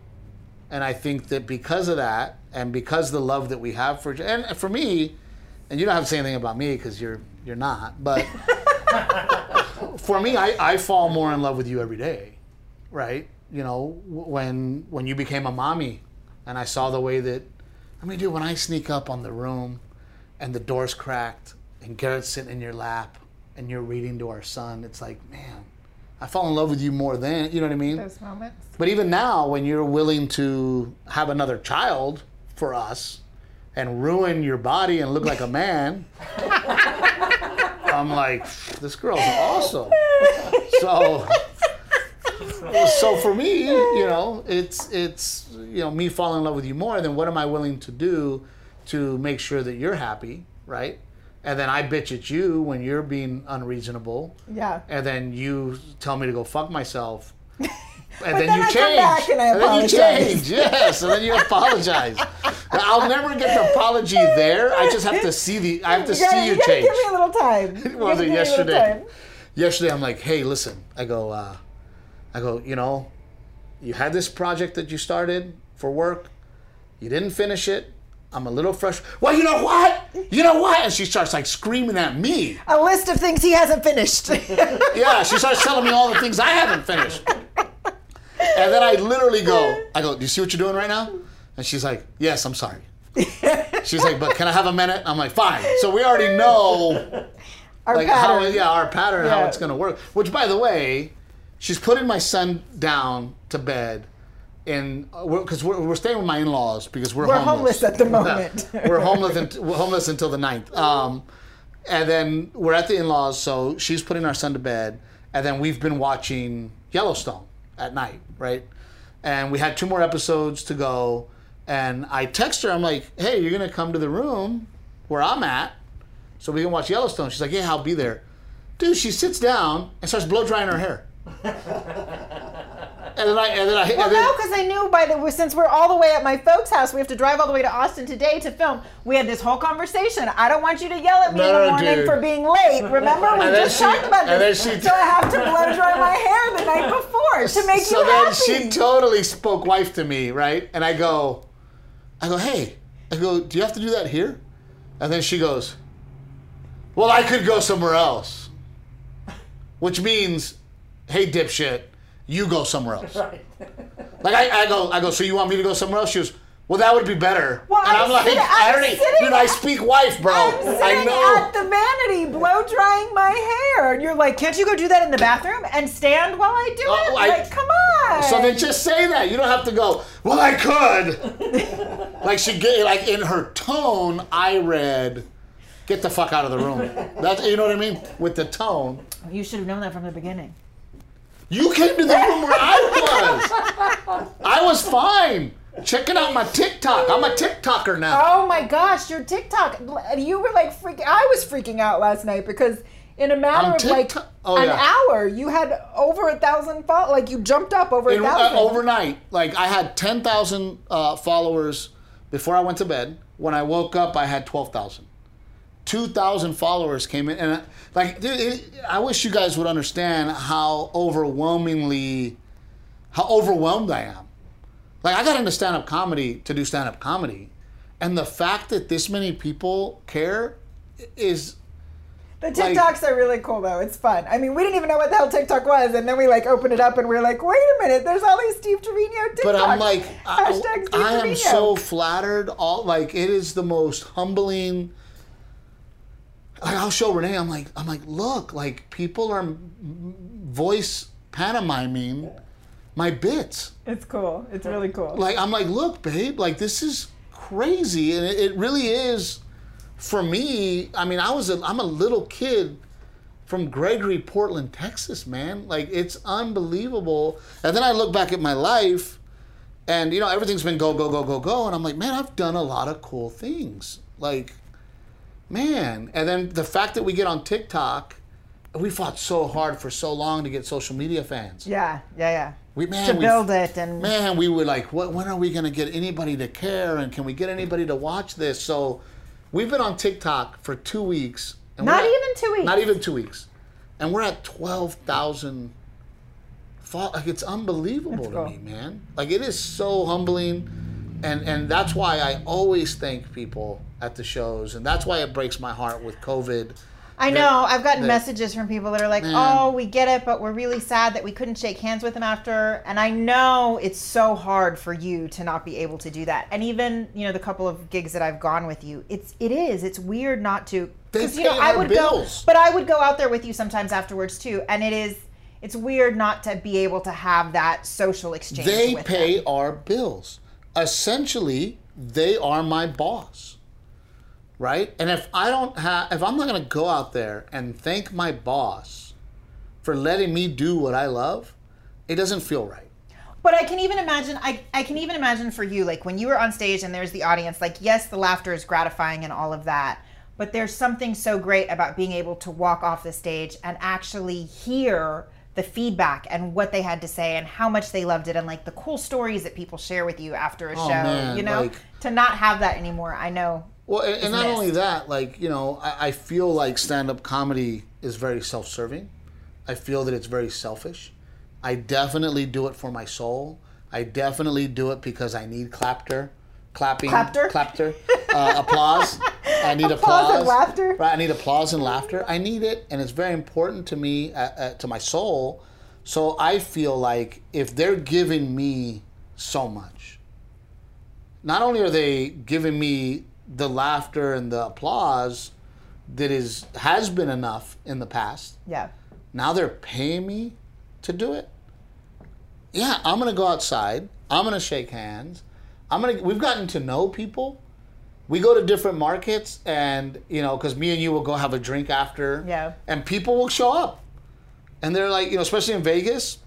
[SPEAKER 1] And I think that because of that, and because the love that we have for, and for me, and you don't have to say anything about me because you're you're not, but for me, I, I fall more in love with you every day, right? You know, when when you became a mommy, and I saw the way that, I mean, dude, when I sneak up on the room, and the door's cracked, and Garrett's sitting in your lap, and you're reading to our son, it's like, man, I fall in love with you more than you know what I mean.
[SPEAKER 2] Those moments.
[SPEAKER 1] But even now, when you're willing to have another child for us and ruin your body and look like a man, I'm like, this girl's awesome. So, so for me, you know, it's it's you know me falling in love with you more. Then what am I willing to do to make sure that you're happy, right? And then I bitch at you when you're being unreasonable
[SPEAKER 2] Yeah.
[SPEAKER 1] and then you tell me to go fuck myself. And then,
[SPEAKER 2] then
[SPEAKER 1] you
[SPEAKER 2] I
[SPEAKER 1] change.
[SPEAKER 2] and I
[SPEAKER 1] then you change, yes. And then you apologize. I'll never get the apology there. I just have to see the. I have to
[SPEAKER 2] You gotta,
[SPEAKER 1] see you
[SPEAKER 2] you
[SPEAKER 1] change.
[SPEAKER 2] give me a little time. You
[SPEAKER 1] was
[SPEAKER 2] gotta
[SPEAKER 1] it
[SPEAKER 2] give me a little
[SPEAKER 1] yesterday?
[SPEAKER 2] time.
[SPEAKER 1] Yesterday, I'm like, hey, listen. I go, uh, I go. You know, you had this project that you started for work. You didn't finish it. I'm a little frustrated. Well, you know what? You know what? And she starts like screaming at me.
[SPEAKER 2] A list of things he hasn't finished.
[SPEAKER 1] Yeah, she starts telling me all the things I haven't finished. And then I literally go, I go, do you see what you're doing right now? And she's like, yes, I'm sorry. She's like, but can I have a minute? I'm like, fine. So we already know
[SPEAKER 2] Our
[SPEAKER 1] like how
[SPEAKER 2] pattern.
[SPEAKER 1] yeah, our pattern, how it's gonna work. Which by the way, she's putting my son down to bed in because we're, we're staying with my in-laws because we're,
[SPEAKER 2] We're homeless at the moment.
[SPEAKER 1] Yeah. we're homeless unt- we're homeless until the 9th. Um, and then we're at the in-laws, so she's putting our son to bed, and then we've been watching Yellowstone at night, right? And we had two more episodes to go, and I text her. I'm like, "Hey, you're gonna come to the room where I'm at, so we can watch Yellowstone." She's like, "Yeah, I'll be there." Dude, she sits down and starts blow drying her hair. and then I and then I
[SPEAKER 2] Well,
[SPEAKER 1] and then,
[SPEAKER 2] no, because I knew by the since we're all the way at my folks' house, we have to drive all the way to Austin today to film. We had this whole conversation. I don't want you to yell at me
[SPEAKER 1] No,
[SPEAKER 2] in the morning
[SPEAKER 1] dude.
[SPEAKER 2] for being late. Remember, we
[SPEAKER 1] And
[SPEAKER 2] just
[SPEAKER 1] she-
[SPEAKER 2] talked about this.
[SPEAKER 1] she-
[SPEAKER 2] so I have to blow dry my hair the night before to make
[SPEAKER 1] so
[SPEAKER 2] you
[SPEAKER 1] then she totally spoke wife to me, right? And I go, I go, hey, I go, do you have to do that here? And then she goes, well, I could go somewhere else, which means, hey, dipshit, you go somewhere else.
[SPEAKER 3] Right.
[SPEAKER 1] Like I, I go, I go. So you want me to go somewhere else? She goes, well, that would be better.
[SPEAKER 2] Well,
[SPEAKER 1] and I'm,
[SPEAKER 2] I'm
[SPEAKER 1] like, I
[SPEAKER 2] I'm
[SPEAKER 1] already, dude, I speak wife, bro.
[SPEAKER 2] I'm sitting
[SPEAKER 1] I know.
[SPEAKER 2] at the vanity blow drying my hair, and you're like, "Can't you go do that in the bathroom and stand while I do
[SPEAKER 1] Oh,
[SPEAKER 2] it?"
[SPEAKER 1] I-
[SPEAKER 2] like, come on.
[SPEAKER 1] So then just say that. You don't have to go, well, I could. like she get like in her tone, I read, get the fuck out of the room. That's you know what I mean? With the tone.
[SPEAKER 2] you should have known that from the beginning.
[SPEAKER 1] You came to the room where I was. I was fine. Checking out my TikTok. I'm a TikToker now.
[SPEAKER 2] Oh my gosh, your TikTok! You were like freaking. I was freaking out last night because in a matter of like
[SPEAKER 1] Oh,
[SPEAKER 2] an
[SPEAKER 1] yeah.
[SPEAKER 2] hour, you had over a thousand follow. Like you jumped up over
[SPEAKER 1] In-
[SPEAKER 2] a
[SPEAKER 1] uh,
[SPEAKER 2] thousand.
[SPEAKER 1] overnight, like I had 10,000 uh, followers before I went to bed. When I woke up, I had 12,000. 2,000 followers came in. And like, dude, it, I wish you guys would understand how overwhelmingly, how overwhelmed I am. Like, I got into stand up comedy to do stand up comedy. And the fact that this many people care is
[SPEAKER 2] the
[SPEAKER 1] like-
[SPEAKER 2] TikToks are really cool though. It's fun. I mean, we didn't even know what the hell TikTok was, and then we like opened it up and we are like, wait a minute, there's all these Steve Trevino TikToks.
[SPEAKER 1] But I'm like, I, I am so flattered. All like, it is the most humbling. Like, I'll show Renee. I'm like, I'm like, look, like people are voice pantomiming my bits.
[SPEAKER 2] It's cool. It's really cool.
[SPEAKER 1] Like, I'm like, look, babe, like this is crazy, and it, it really is. For me, I mean, I was a, I'm a little kid from Gregory, Portland, Texas, man. Like it's unbelievable. And then I look back at my life, and you know everything's been go go go go go, and I'm like, man, I've done a lot of cool things. Like, man. And then the fact that we get on TikTok, we fought so hard for so long to get social media fans.
[SPEAKER 2] yeah, yeah, yeah.
[SPEAKER 1] We man,
[SPEAKER 2] to
[SPEAKER 1] we-
[SPEAKER 2] build it and
[SPEAKER 1] man, we were like, what, when are we going to get anybody to care? And can we get anybody to watch this? So we've been on TikTok for two weeks. And
[SPEAKER 2] Not
[SPEAKER 1] at-
[SPEAKER 2] even two weeks.
[SPEAKER 1] Not even two weeks. And we're at 12,000 fa- like it's unbelievable to
[SPEAKER 2] cool.
[SPEAKER 1] me, man. Like it is so humbling, and and that's why I always thank people at the shows, and that's why it breaks my heart with COVID.
[SPEAKER 2] I
[SPEAKER 1] that-
[SPEAKER 2] know. I've gotten
[SPEAKER 1] that-
[SPEAKER 2] messages from people that are like,
[SPEAKER 1] Man.
[SPEAKER 2] "Oh, we get it, but we're really sad that we couldn't shake hands with him after." And I know it's so hard for you to not be able to do that. And even you know the couple of gigs that I've gone with you, it's it is it's weird not to.
[SPEAKER 1] They
[SPEAKER 2] you know
[SPEAKER 1] pay
[SPEAKER 2] I
[SPEAKER 1] our
[SPEAKER 2] would
[SPEAKER 1] bills.
[SPEAKER 2] go, but I would go out there with you sometimes afterwards too, and it is it's weird not to be able to have that social exchange.
[SPEAKER 1] They pay
[SPEAKER 2] them.
[SPEAKER 1] our bills. Essentially, they are my boss. Right? And if I don't have if I'm not going to go out there and thank my boss for letting me do what I love, it doesn't feel right.
[SPEAKER 2] But I can even imagine I, I can even imagine for you, like when you were on stage and there's the audience, like yes, the laughter is gratifying and all of that. But there's something so great about being able to walk off the stage and actually hear the feedback and what they had to say and how much they loved it and like the cool stories that people share with you after a
[SPEAKER 1] Oh,
[SPEAKER 2] show.
[SPEAKER 1] man,
[SPEAKER 2] you know?
[SPEAKER 1] like-
[SPEAKER 2] to not have that anymore, I know.
[SPEAKER 1] Well, and, and not
[SPEAKER 2] missed.
[SPEAKER 1] only that, like you know, I, I feel like stand-up comedy is very self-serving. I feel that it's very selfish. I definitely do it for my soul. I definitely do it because I need clapter, clapping,
[SPEAKER 2] Clapter?
[SPEAKER 1] clapter, uh, applause. I need
[SPEAKER 2] Applause
[SPEAKER 1] applause,
[SPEAKER 2] and laughter?
[SPEAKER 1] Right, I need applause and laughter. I need it, and it's very important to me, uh, uh, to my soul. So I feel like if they're giving me so much, not only are they giving me the laughter and the applause that is has been enough in the past,
[SPEAKER 2] Yeah.
[SPEAKER 1] now they're paying me to do it. Yeah, I'm gonna go outside. I'm gonna shake hands. I'm gonna. We've gotten to know people. We go to different markets, and you know, because me and you will go have a drink after.
[SPEAKER 2] Yeah.
[SPEAKER 1] And people will show up, and they're like, you know, especially in Vegas,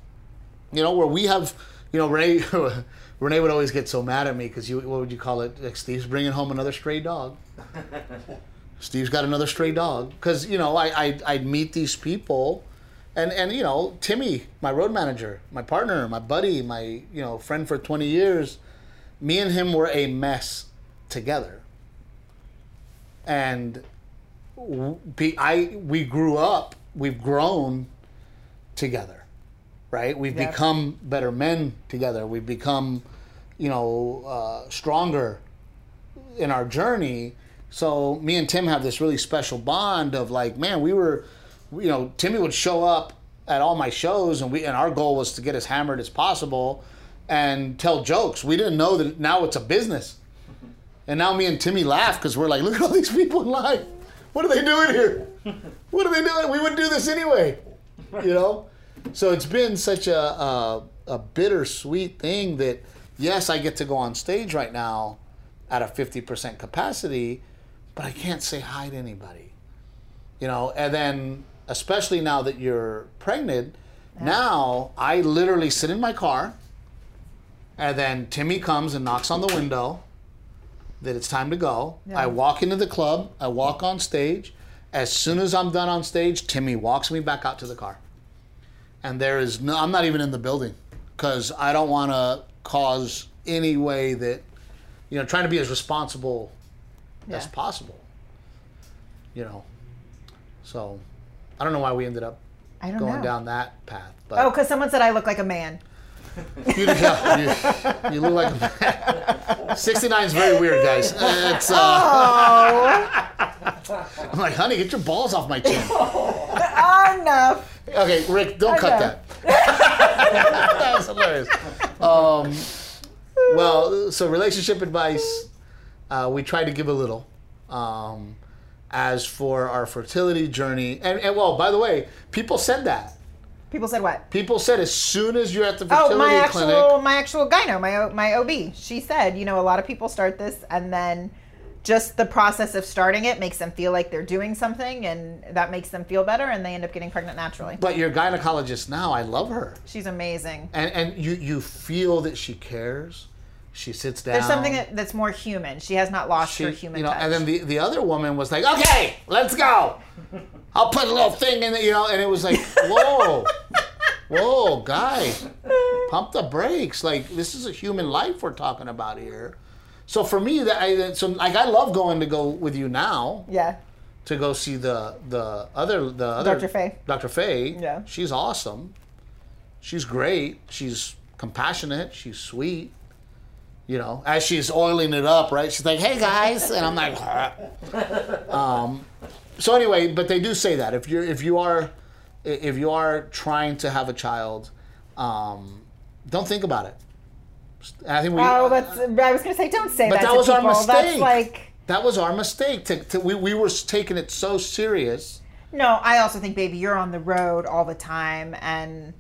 [SPEAKER 1] you know, where we have, you know, Renee. Renee would always get so mad at me because you, what would you call it? Like Steve's bringing home another stray dog. Steve's got another stray dog because you know I I I'd meet these people, and and you know Timmy, my road manager, my partner, my buddy, my you know friend for twenty years, me and him were a mess together. And w- be- I we grew up, we've grown together, right? We've
[SPEAKER 2] Yeah.
[SPEAKER 1] become better men together. We've become, you know, uh, stronger in our journey. So me and Tim have this really special bond of like, man, we were, you know, Timmy would show up at all my shows, and we and our goal was to get as hammered as possible and tell jokes. We didn't know that now it's a business. And now me and Timmy laugh because we're like, look at all these people in line. What are they doing here? What are they doing? We would do this anyway. You know? So it's been such a, a, a bittersweet thing that, yes, I get to go on stage right now at a 50% capacity, but I can't say hi to anybody. You know? And then, especially now that you're pregnant, now I literally sit in my car, and then Timmy comes and knocks on the window that it's time to go. I walk into the club, I walk on stage. As soon as I'm done on stage, Timmy walks me back out to the car. And there is no, I'm not even in the building because I don't want to cause any way that, you know, trying to be as responsible as possible. You know, so I don't know why we ended up
[SPEAKER 2] I don't
[SPEAKER 1] going
[SPEAKER 2] know.
[SPEAKER 1] down that path. But
[SPEAKER 2] Oh, because someone said I look like a man.
[SPEAKER 1] You, you, you look like a man. 69 is very weird, guys. It's, uh, I'm like, honey, get your balls off my chin.
[SPEAKER 2] Enough.
[SPEAKER 1] Okay, Rick, don't cut that. that was hilarious. Um, well, so relationship advice, uh, we try to give a little. Um, as for our fertility journey, and, and well, by the way, people said that.
[SPEAKER 2] People said what?
[SPEAKER 1] People said as soon as you're at the oh, fertility
[SPEAKER 2] Oh, my actual
[SPEAKER 1] clinic,
[SPEAKER 2] my actual gyno, my my OB. She said, you know, a lot of people start this and then just the process of starting it makes them feel like they're doing something and that makes them feel better and they end up getting pregnant naturally.
[SPEAKER 1] but your gynecologist now, I love her.
[SPEAKER 2] She's amazing.
[SPEAKER 1] and and you you feel that she cares. She sits down.
[SPEAKER 2] There's something that, that's more human. She has not lost
[SPEAKER 1] she,
[SPEAKER 2] her human
[SPEAKER 1] you know,
[SPEAKER 2] touch.
[SPEAKER 1] and then the the other woman was like, "Okay, let's go. I'll put a little thing in it, you know." And it was like, "Whoa, whoa, guys, pump the brakes! Like this is a human life we're talking about here." So for me, that I so like I love going to go with you now
[SPEAKER 2] yeah.
[SPEAKER 1] to go see the the other the other
[SPEAKER 2] Dr. Faye.
[SPEAKER 1] Dr. Faye.
[SPEAKER 2] Yeah.
[SPEAKER 1] she's awesome. She's great. She's compassionate. She's sweet. You know, as she's oiling it up, right? She's like, "Hey guys," and I'm like, um. So anyway, but they do say that if you're if you are if you are trying to have a child, um, don't think about it. I think we.
[SPEAKER 2] Oh, that's. I was gonna say, don't say
[SPEAKER 1] But
[SPEAKER 2] that.
[SPEAKER 1] that
[SPEAKER 2] to
[SPEAKER 1] was our
[SPEAKER 2] people. That's
[SPEAKER 1] mistake.
[SPEAKER 2] like.
[SPEAKER 1] that was our mistake. To, to, we, we were taking it so serious.
[SPEAKER 2] No, I also think, baby, you're on the road all the time, and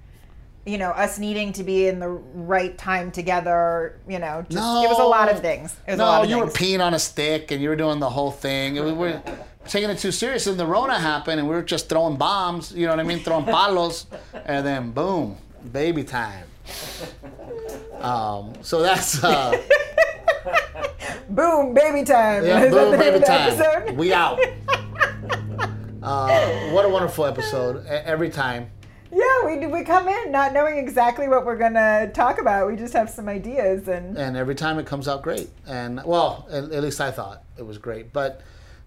[SPEAKER 2] you know, us needing to be in the right time together. You know, just it was a lot of things. It was
[SPEAKER 1] no,
[SPEAKER 2] a lot of
[SPEAKER 1] you were peeing on a stick and you were doing the whole thing. We were taking it too serious, and the Rona happened, and we were just throwing bombs. You know what I mean? Throwing palos, and then boom, baby time. Um, so that's uh,
[SPEAKER 2] Boom, baby time.
[SPEAKER 1] yeah,
[SPEAKER 2] Is
[SPEAKER 1] boom, baby time.
[SPEAKER 2] episode?
[SPEAKER 1] We out. Uh, what a wonderful episode! Every time.
[SPEAKER 2] Yeah, we we come in not knowing exactly what we're gonna talk about. We just have some ideas, and
[SPEAKER 1] and every time it comes out great. And well, at, at least I thought it was great. But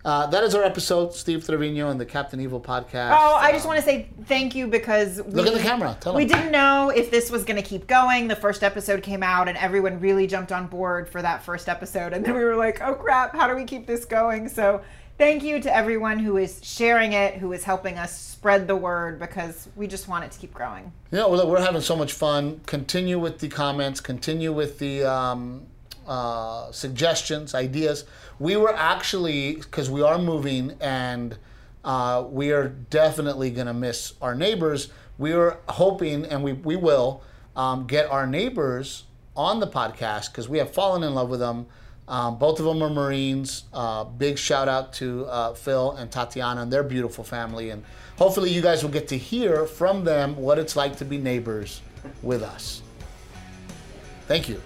[SPEAKER 1] uh, that is our episode, Steve Trevino and the Captain Evil podcast.
[SPEAKER 2] oh, I just
[SPEAKER 1] Um,
[SPEAKER 2] want to say thank you because we,
[SPEAKER 1] Look at the camera. Tell
[SPEAKER 2] we
[SPEAKER 1] them.
[SPEAKER 2] didn't know if this was gonna keep going. The first episode came out, and everyone really jumped on board for that first episode, and then we were like, oh crap, how do we keep this going? So. Thank you to everyone who is sharing it, who is helping us spread the word because we just want it to keep growing.
[SPEAKER 1] Yeah, well, we're having so much fun. Continue with the comments. Continue with the um, uh, suggestions, ideas. We were actually because we are moving and uh, we are definitely going to miss our neighbors. We were hoping, and we we will um, get our neighbors on the podcast because we have fallen in love with them. Um, both of them are Marines. Uh, big shout out to uh, Phil and Tatiana and their beautiful family. And hopefully, you guys will get to hear from them what it's like to be neighbors with us. Thank you.